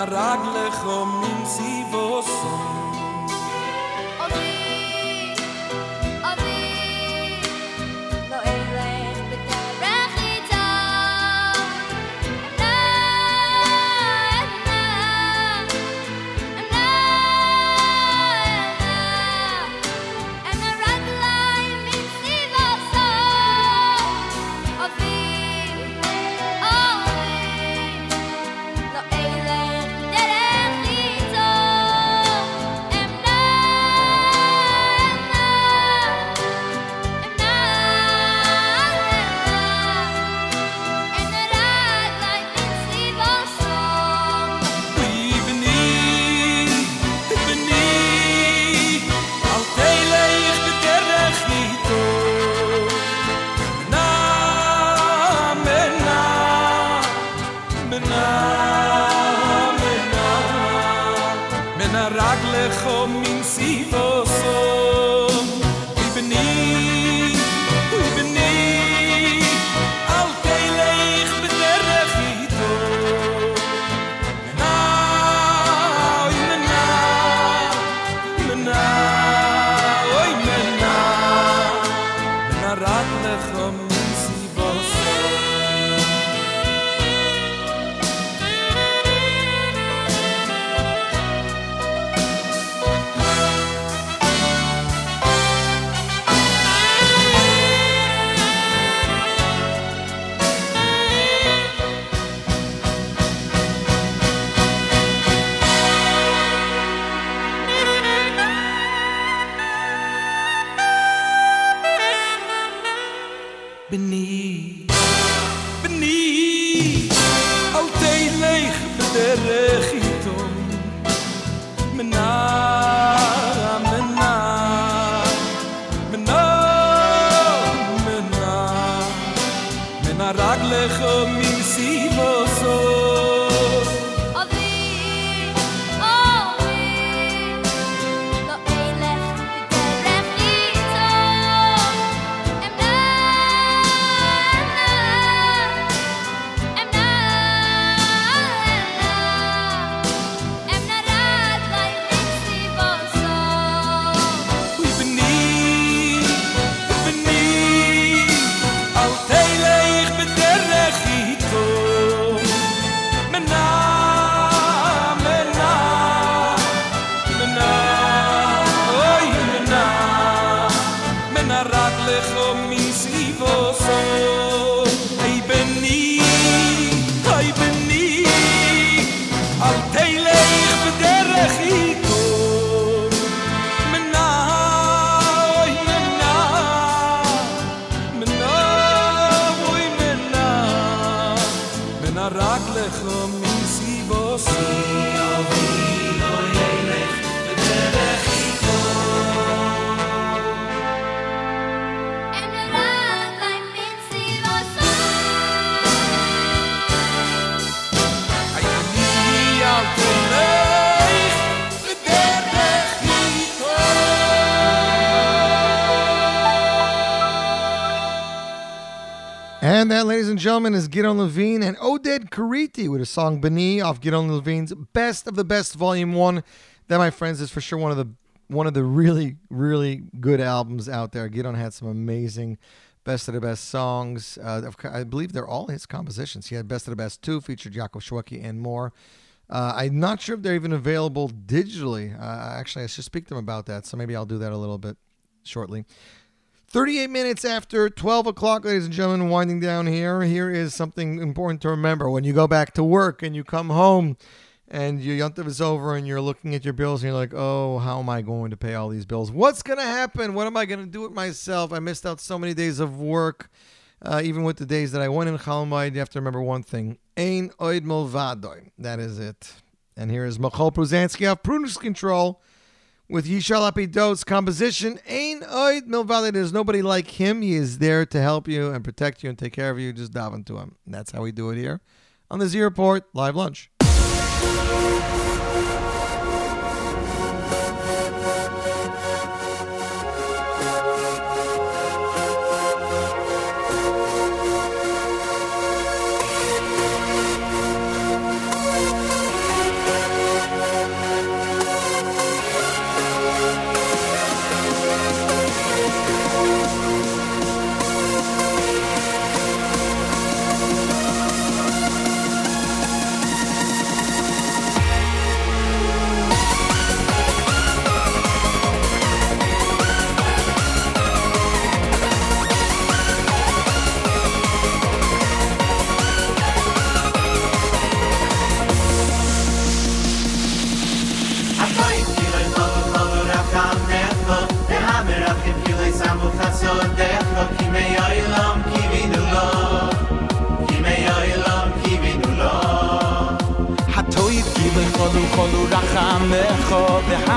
אַ ראַגל חו מיין is Gidon Levine and Oded Kariti with a song Beni off Gidon Levine's Best of the Best Volume One. That, my friends, is for sure one of the one of the really, really good albums out there. Gidon had some amazing Best of the Best songs. Uh, I believe they're all his compositions. He had Best of the Best 2, featured Jakob Shwekey and more. Uh, I'm not sure if they're even available digitally. Uh, actually, I should speak to them about that, so maybe I'll do that a little bit shortly. 38 minutes after 12 o'clock, ladies and gentlemen, winding down here. Here is something important to remember. When you go back to work and you come home and your yontiv is over and you're looking at your bills and you're like, oh, how am I going to pay all these bills? What's going to happen? What am I going to do with myself? I missed out so many days of work. Uh, even with the days that I went in Chol Hamoed, you have to remember one thing. Ein oid milvadoy. That is it. And here is Michoel Pruzansky of Prudence Control with Yishai Lapidot's composition, Ain Oid Milvale. There's nobody like him. He is there to help you and protect you and take care of you. Just dive into him. And that's how we do it here on the Z Report Live Lunch.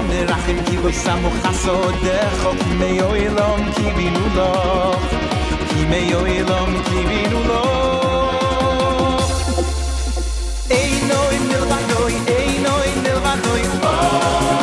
sam le rachim ki bo sam khaso de khok me yo ilom ki binu lo ki me yo ilom ki binu lo oh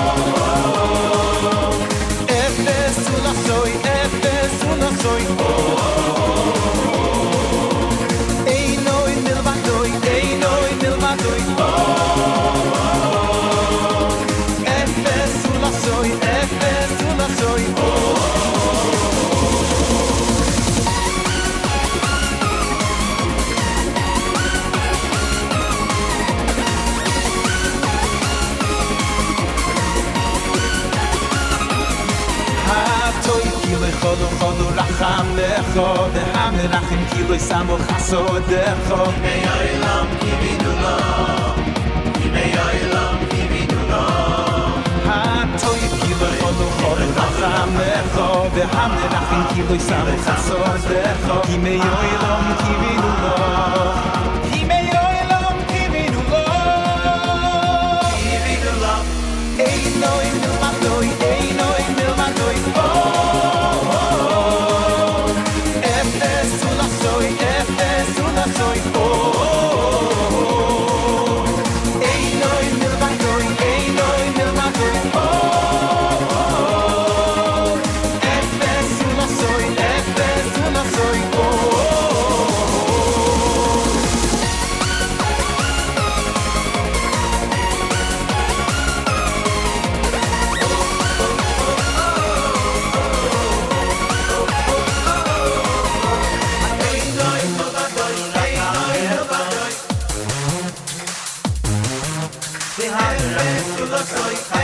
רחם לכו והמי רחם כאילו שמו חסודך מי העולם קיבינו לו מי העולם קיבינו לו הטוי כאילו חולו חולו רחם לכו והמי רחם כאילו שמו חסודך כי מי העולם קיבינו לו כי מי soy por soy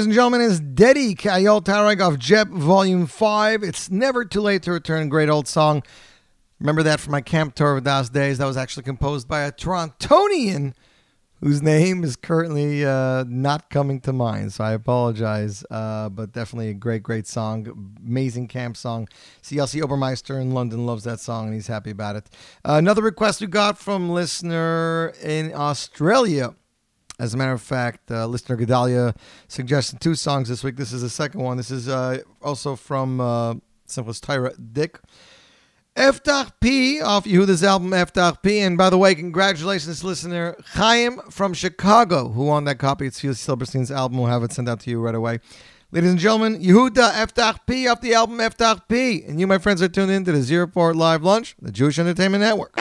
gentlemen, is Dedi Kayol Tarek of Jeb Volume 5. It's never too late to return. Great old song. Remember that from my camp tour of those days. That was actually composed by a Torontonian whose name is currently uh, not coming to mind. So I apologize. Uh, but definitely a great, great song. Amazing camp song. CLC Obermeister in London loves that song and he's happy about it. Uh, another request we got from listener in Australia. As a matter of fact, uh, listener Gedalia suggested two songs this week. This is the second one. This is uh, also from uh, Simplest Tyra Dick. Eftach P off Yehuda's album Eftach P. And by the way, congratulations, listener Chaim from Chicago, who won that copy. It's Felix Silberstein's album. We'll have it sent out to you right away. Ladies and gentlemen, Yehuda Eftach P off the album Eftach P. And you, my friends, are tuned in to the Z Report Live Lunch, the Jewish Entertainment Network.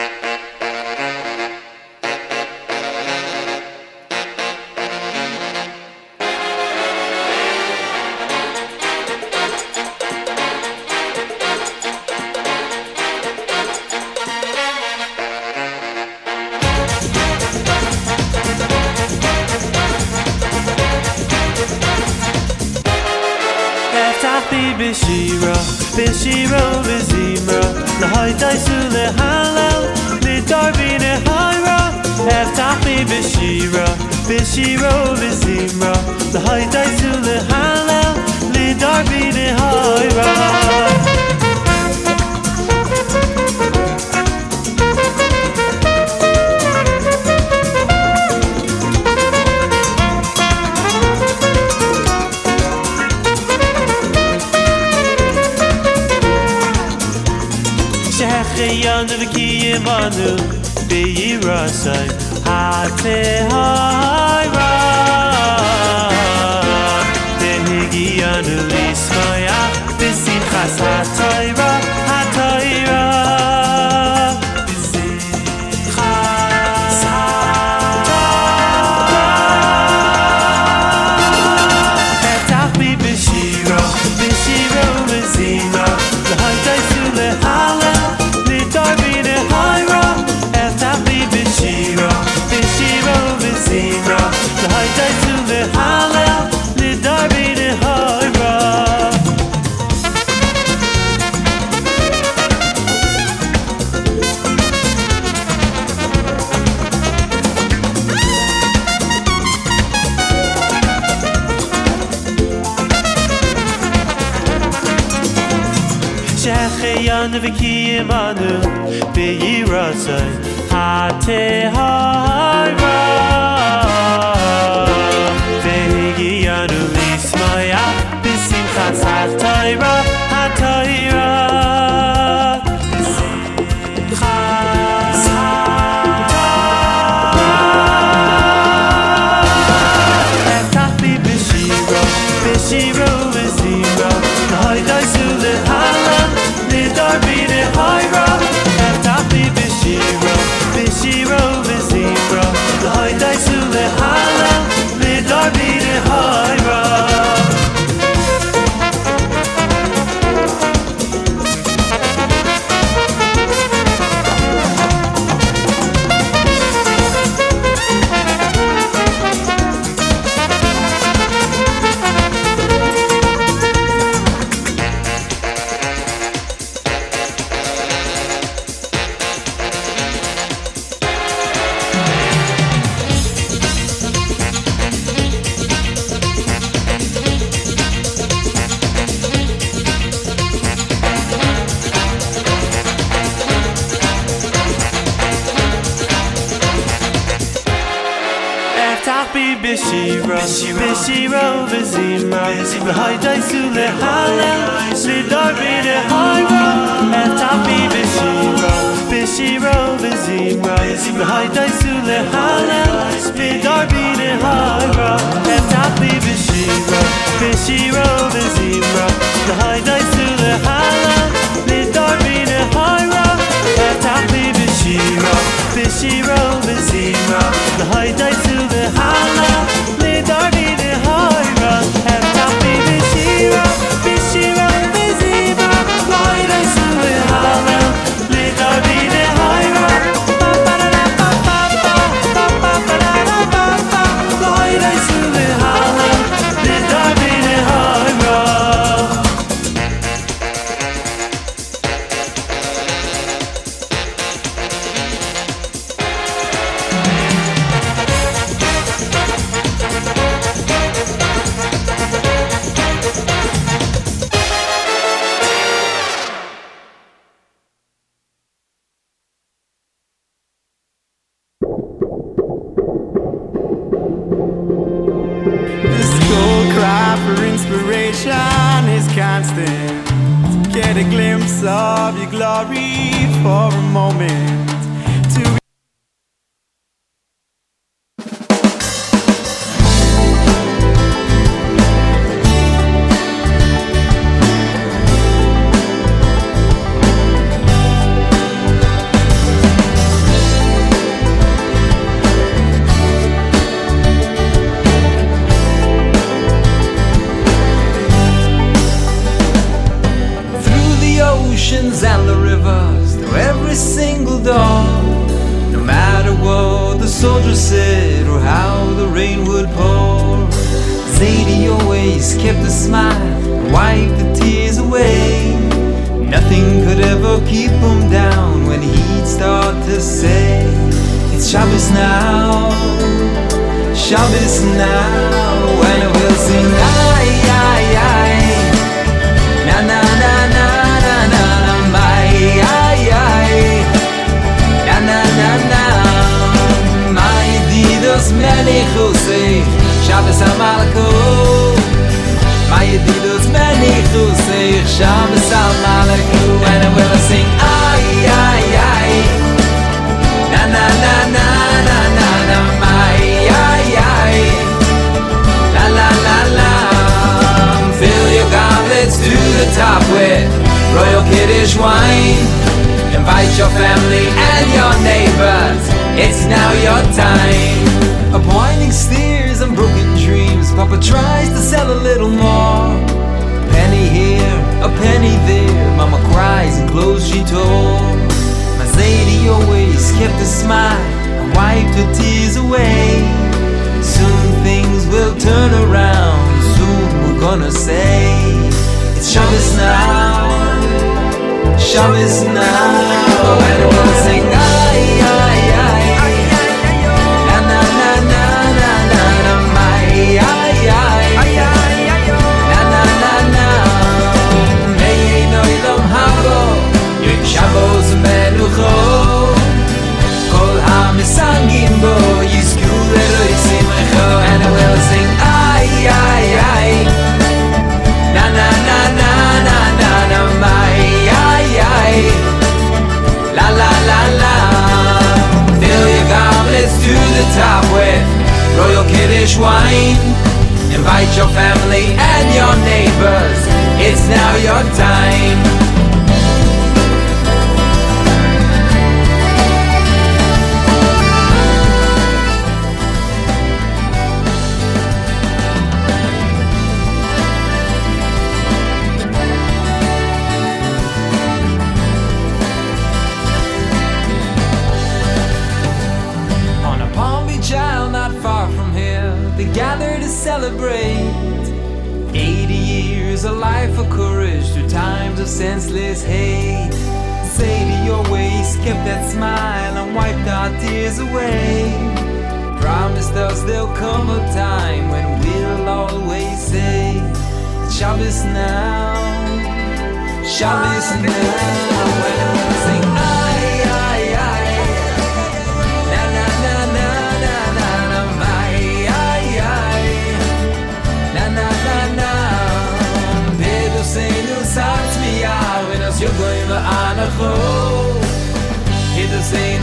now. Oh, to the top with Royal Kiddish wine. Invite your family and your neighbors. It's now your time. senseless hate. Say your ways, kept that smile and wiped our tears away. Promised us there'll come a time when we'll always say, Shabbos now, Shabbos now.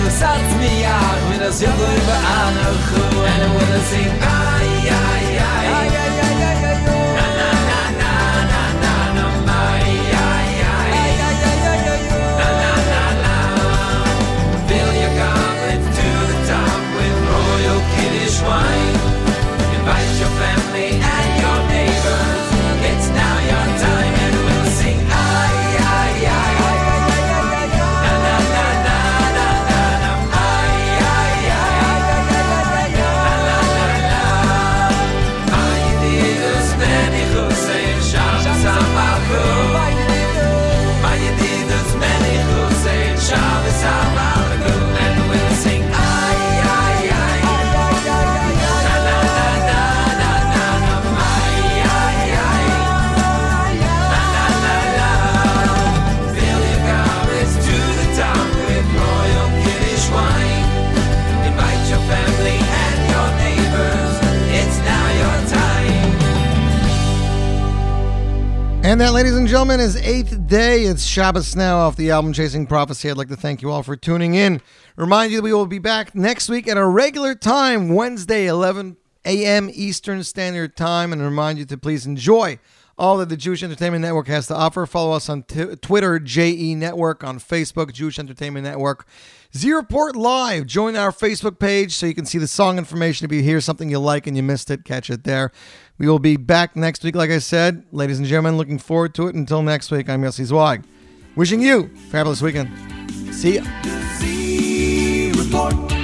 the south me out when I see the blue and I I wanna sing And that, ladies and gentlemen, is eighth day. It's Shabbos now off the album Chasing Prophecy. I'd like to thank you all for tuning in. Remind you that we will be back next week at a regular time, Wednesday, 11 a.m. Eastern Standard Time, and remind you to please enjoy all that the Jewish Entertainment Network has to offer. Follow us on t- Twitter, JE Network, on Facebook, Jewish Entertainment Network. Z Report Live. Join our Facebook page so you can see the song information. If you hear something you like and you missed it, catch it there. We will be back next week, like I said. Ladies and gentlemen, looking forward to it. Until next week, I'm Yossi Zweig. Wishing you fabulous weekend. See ya. Z Report.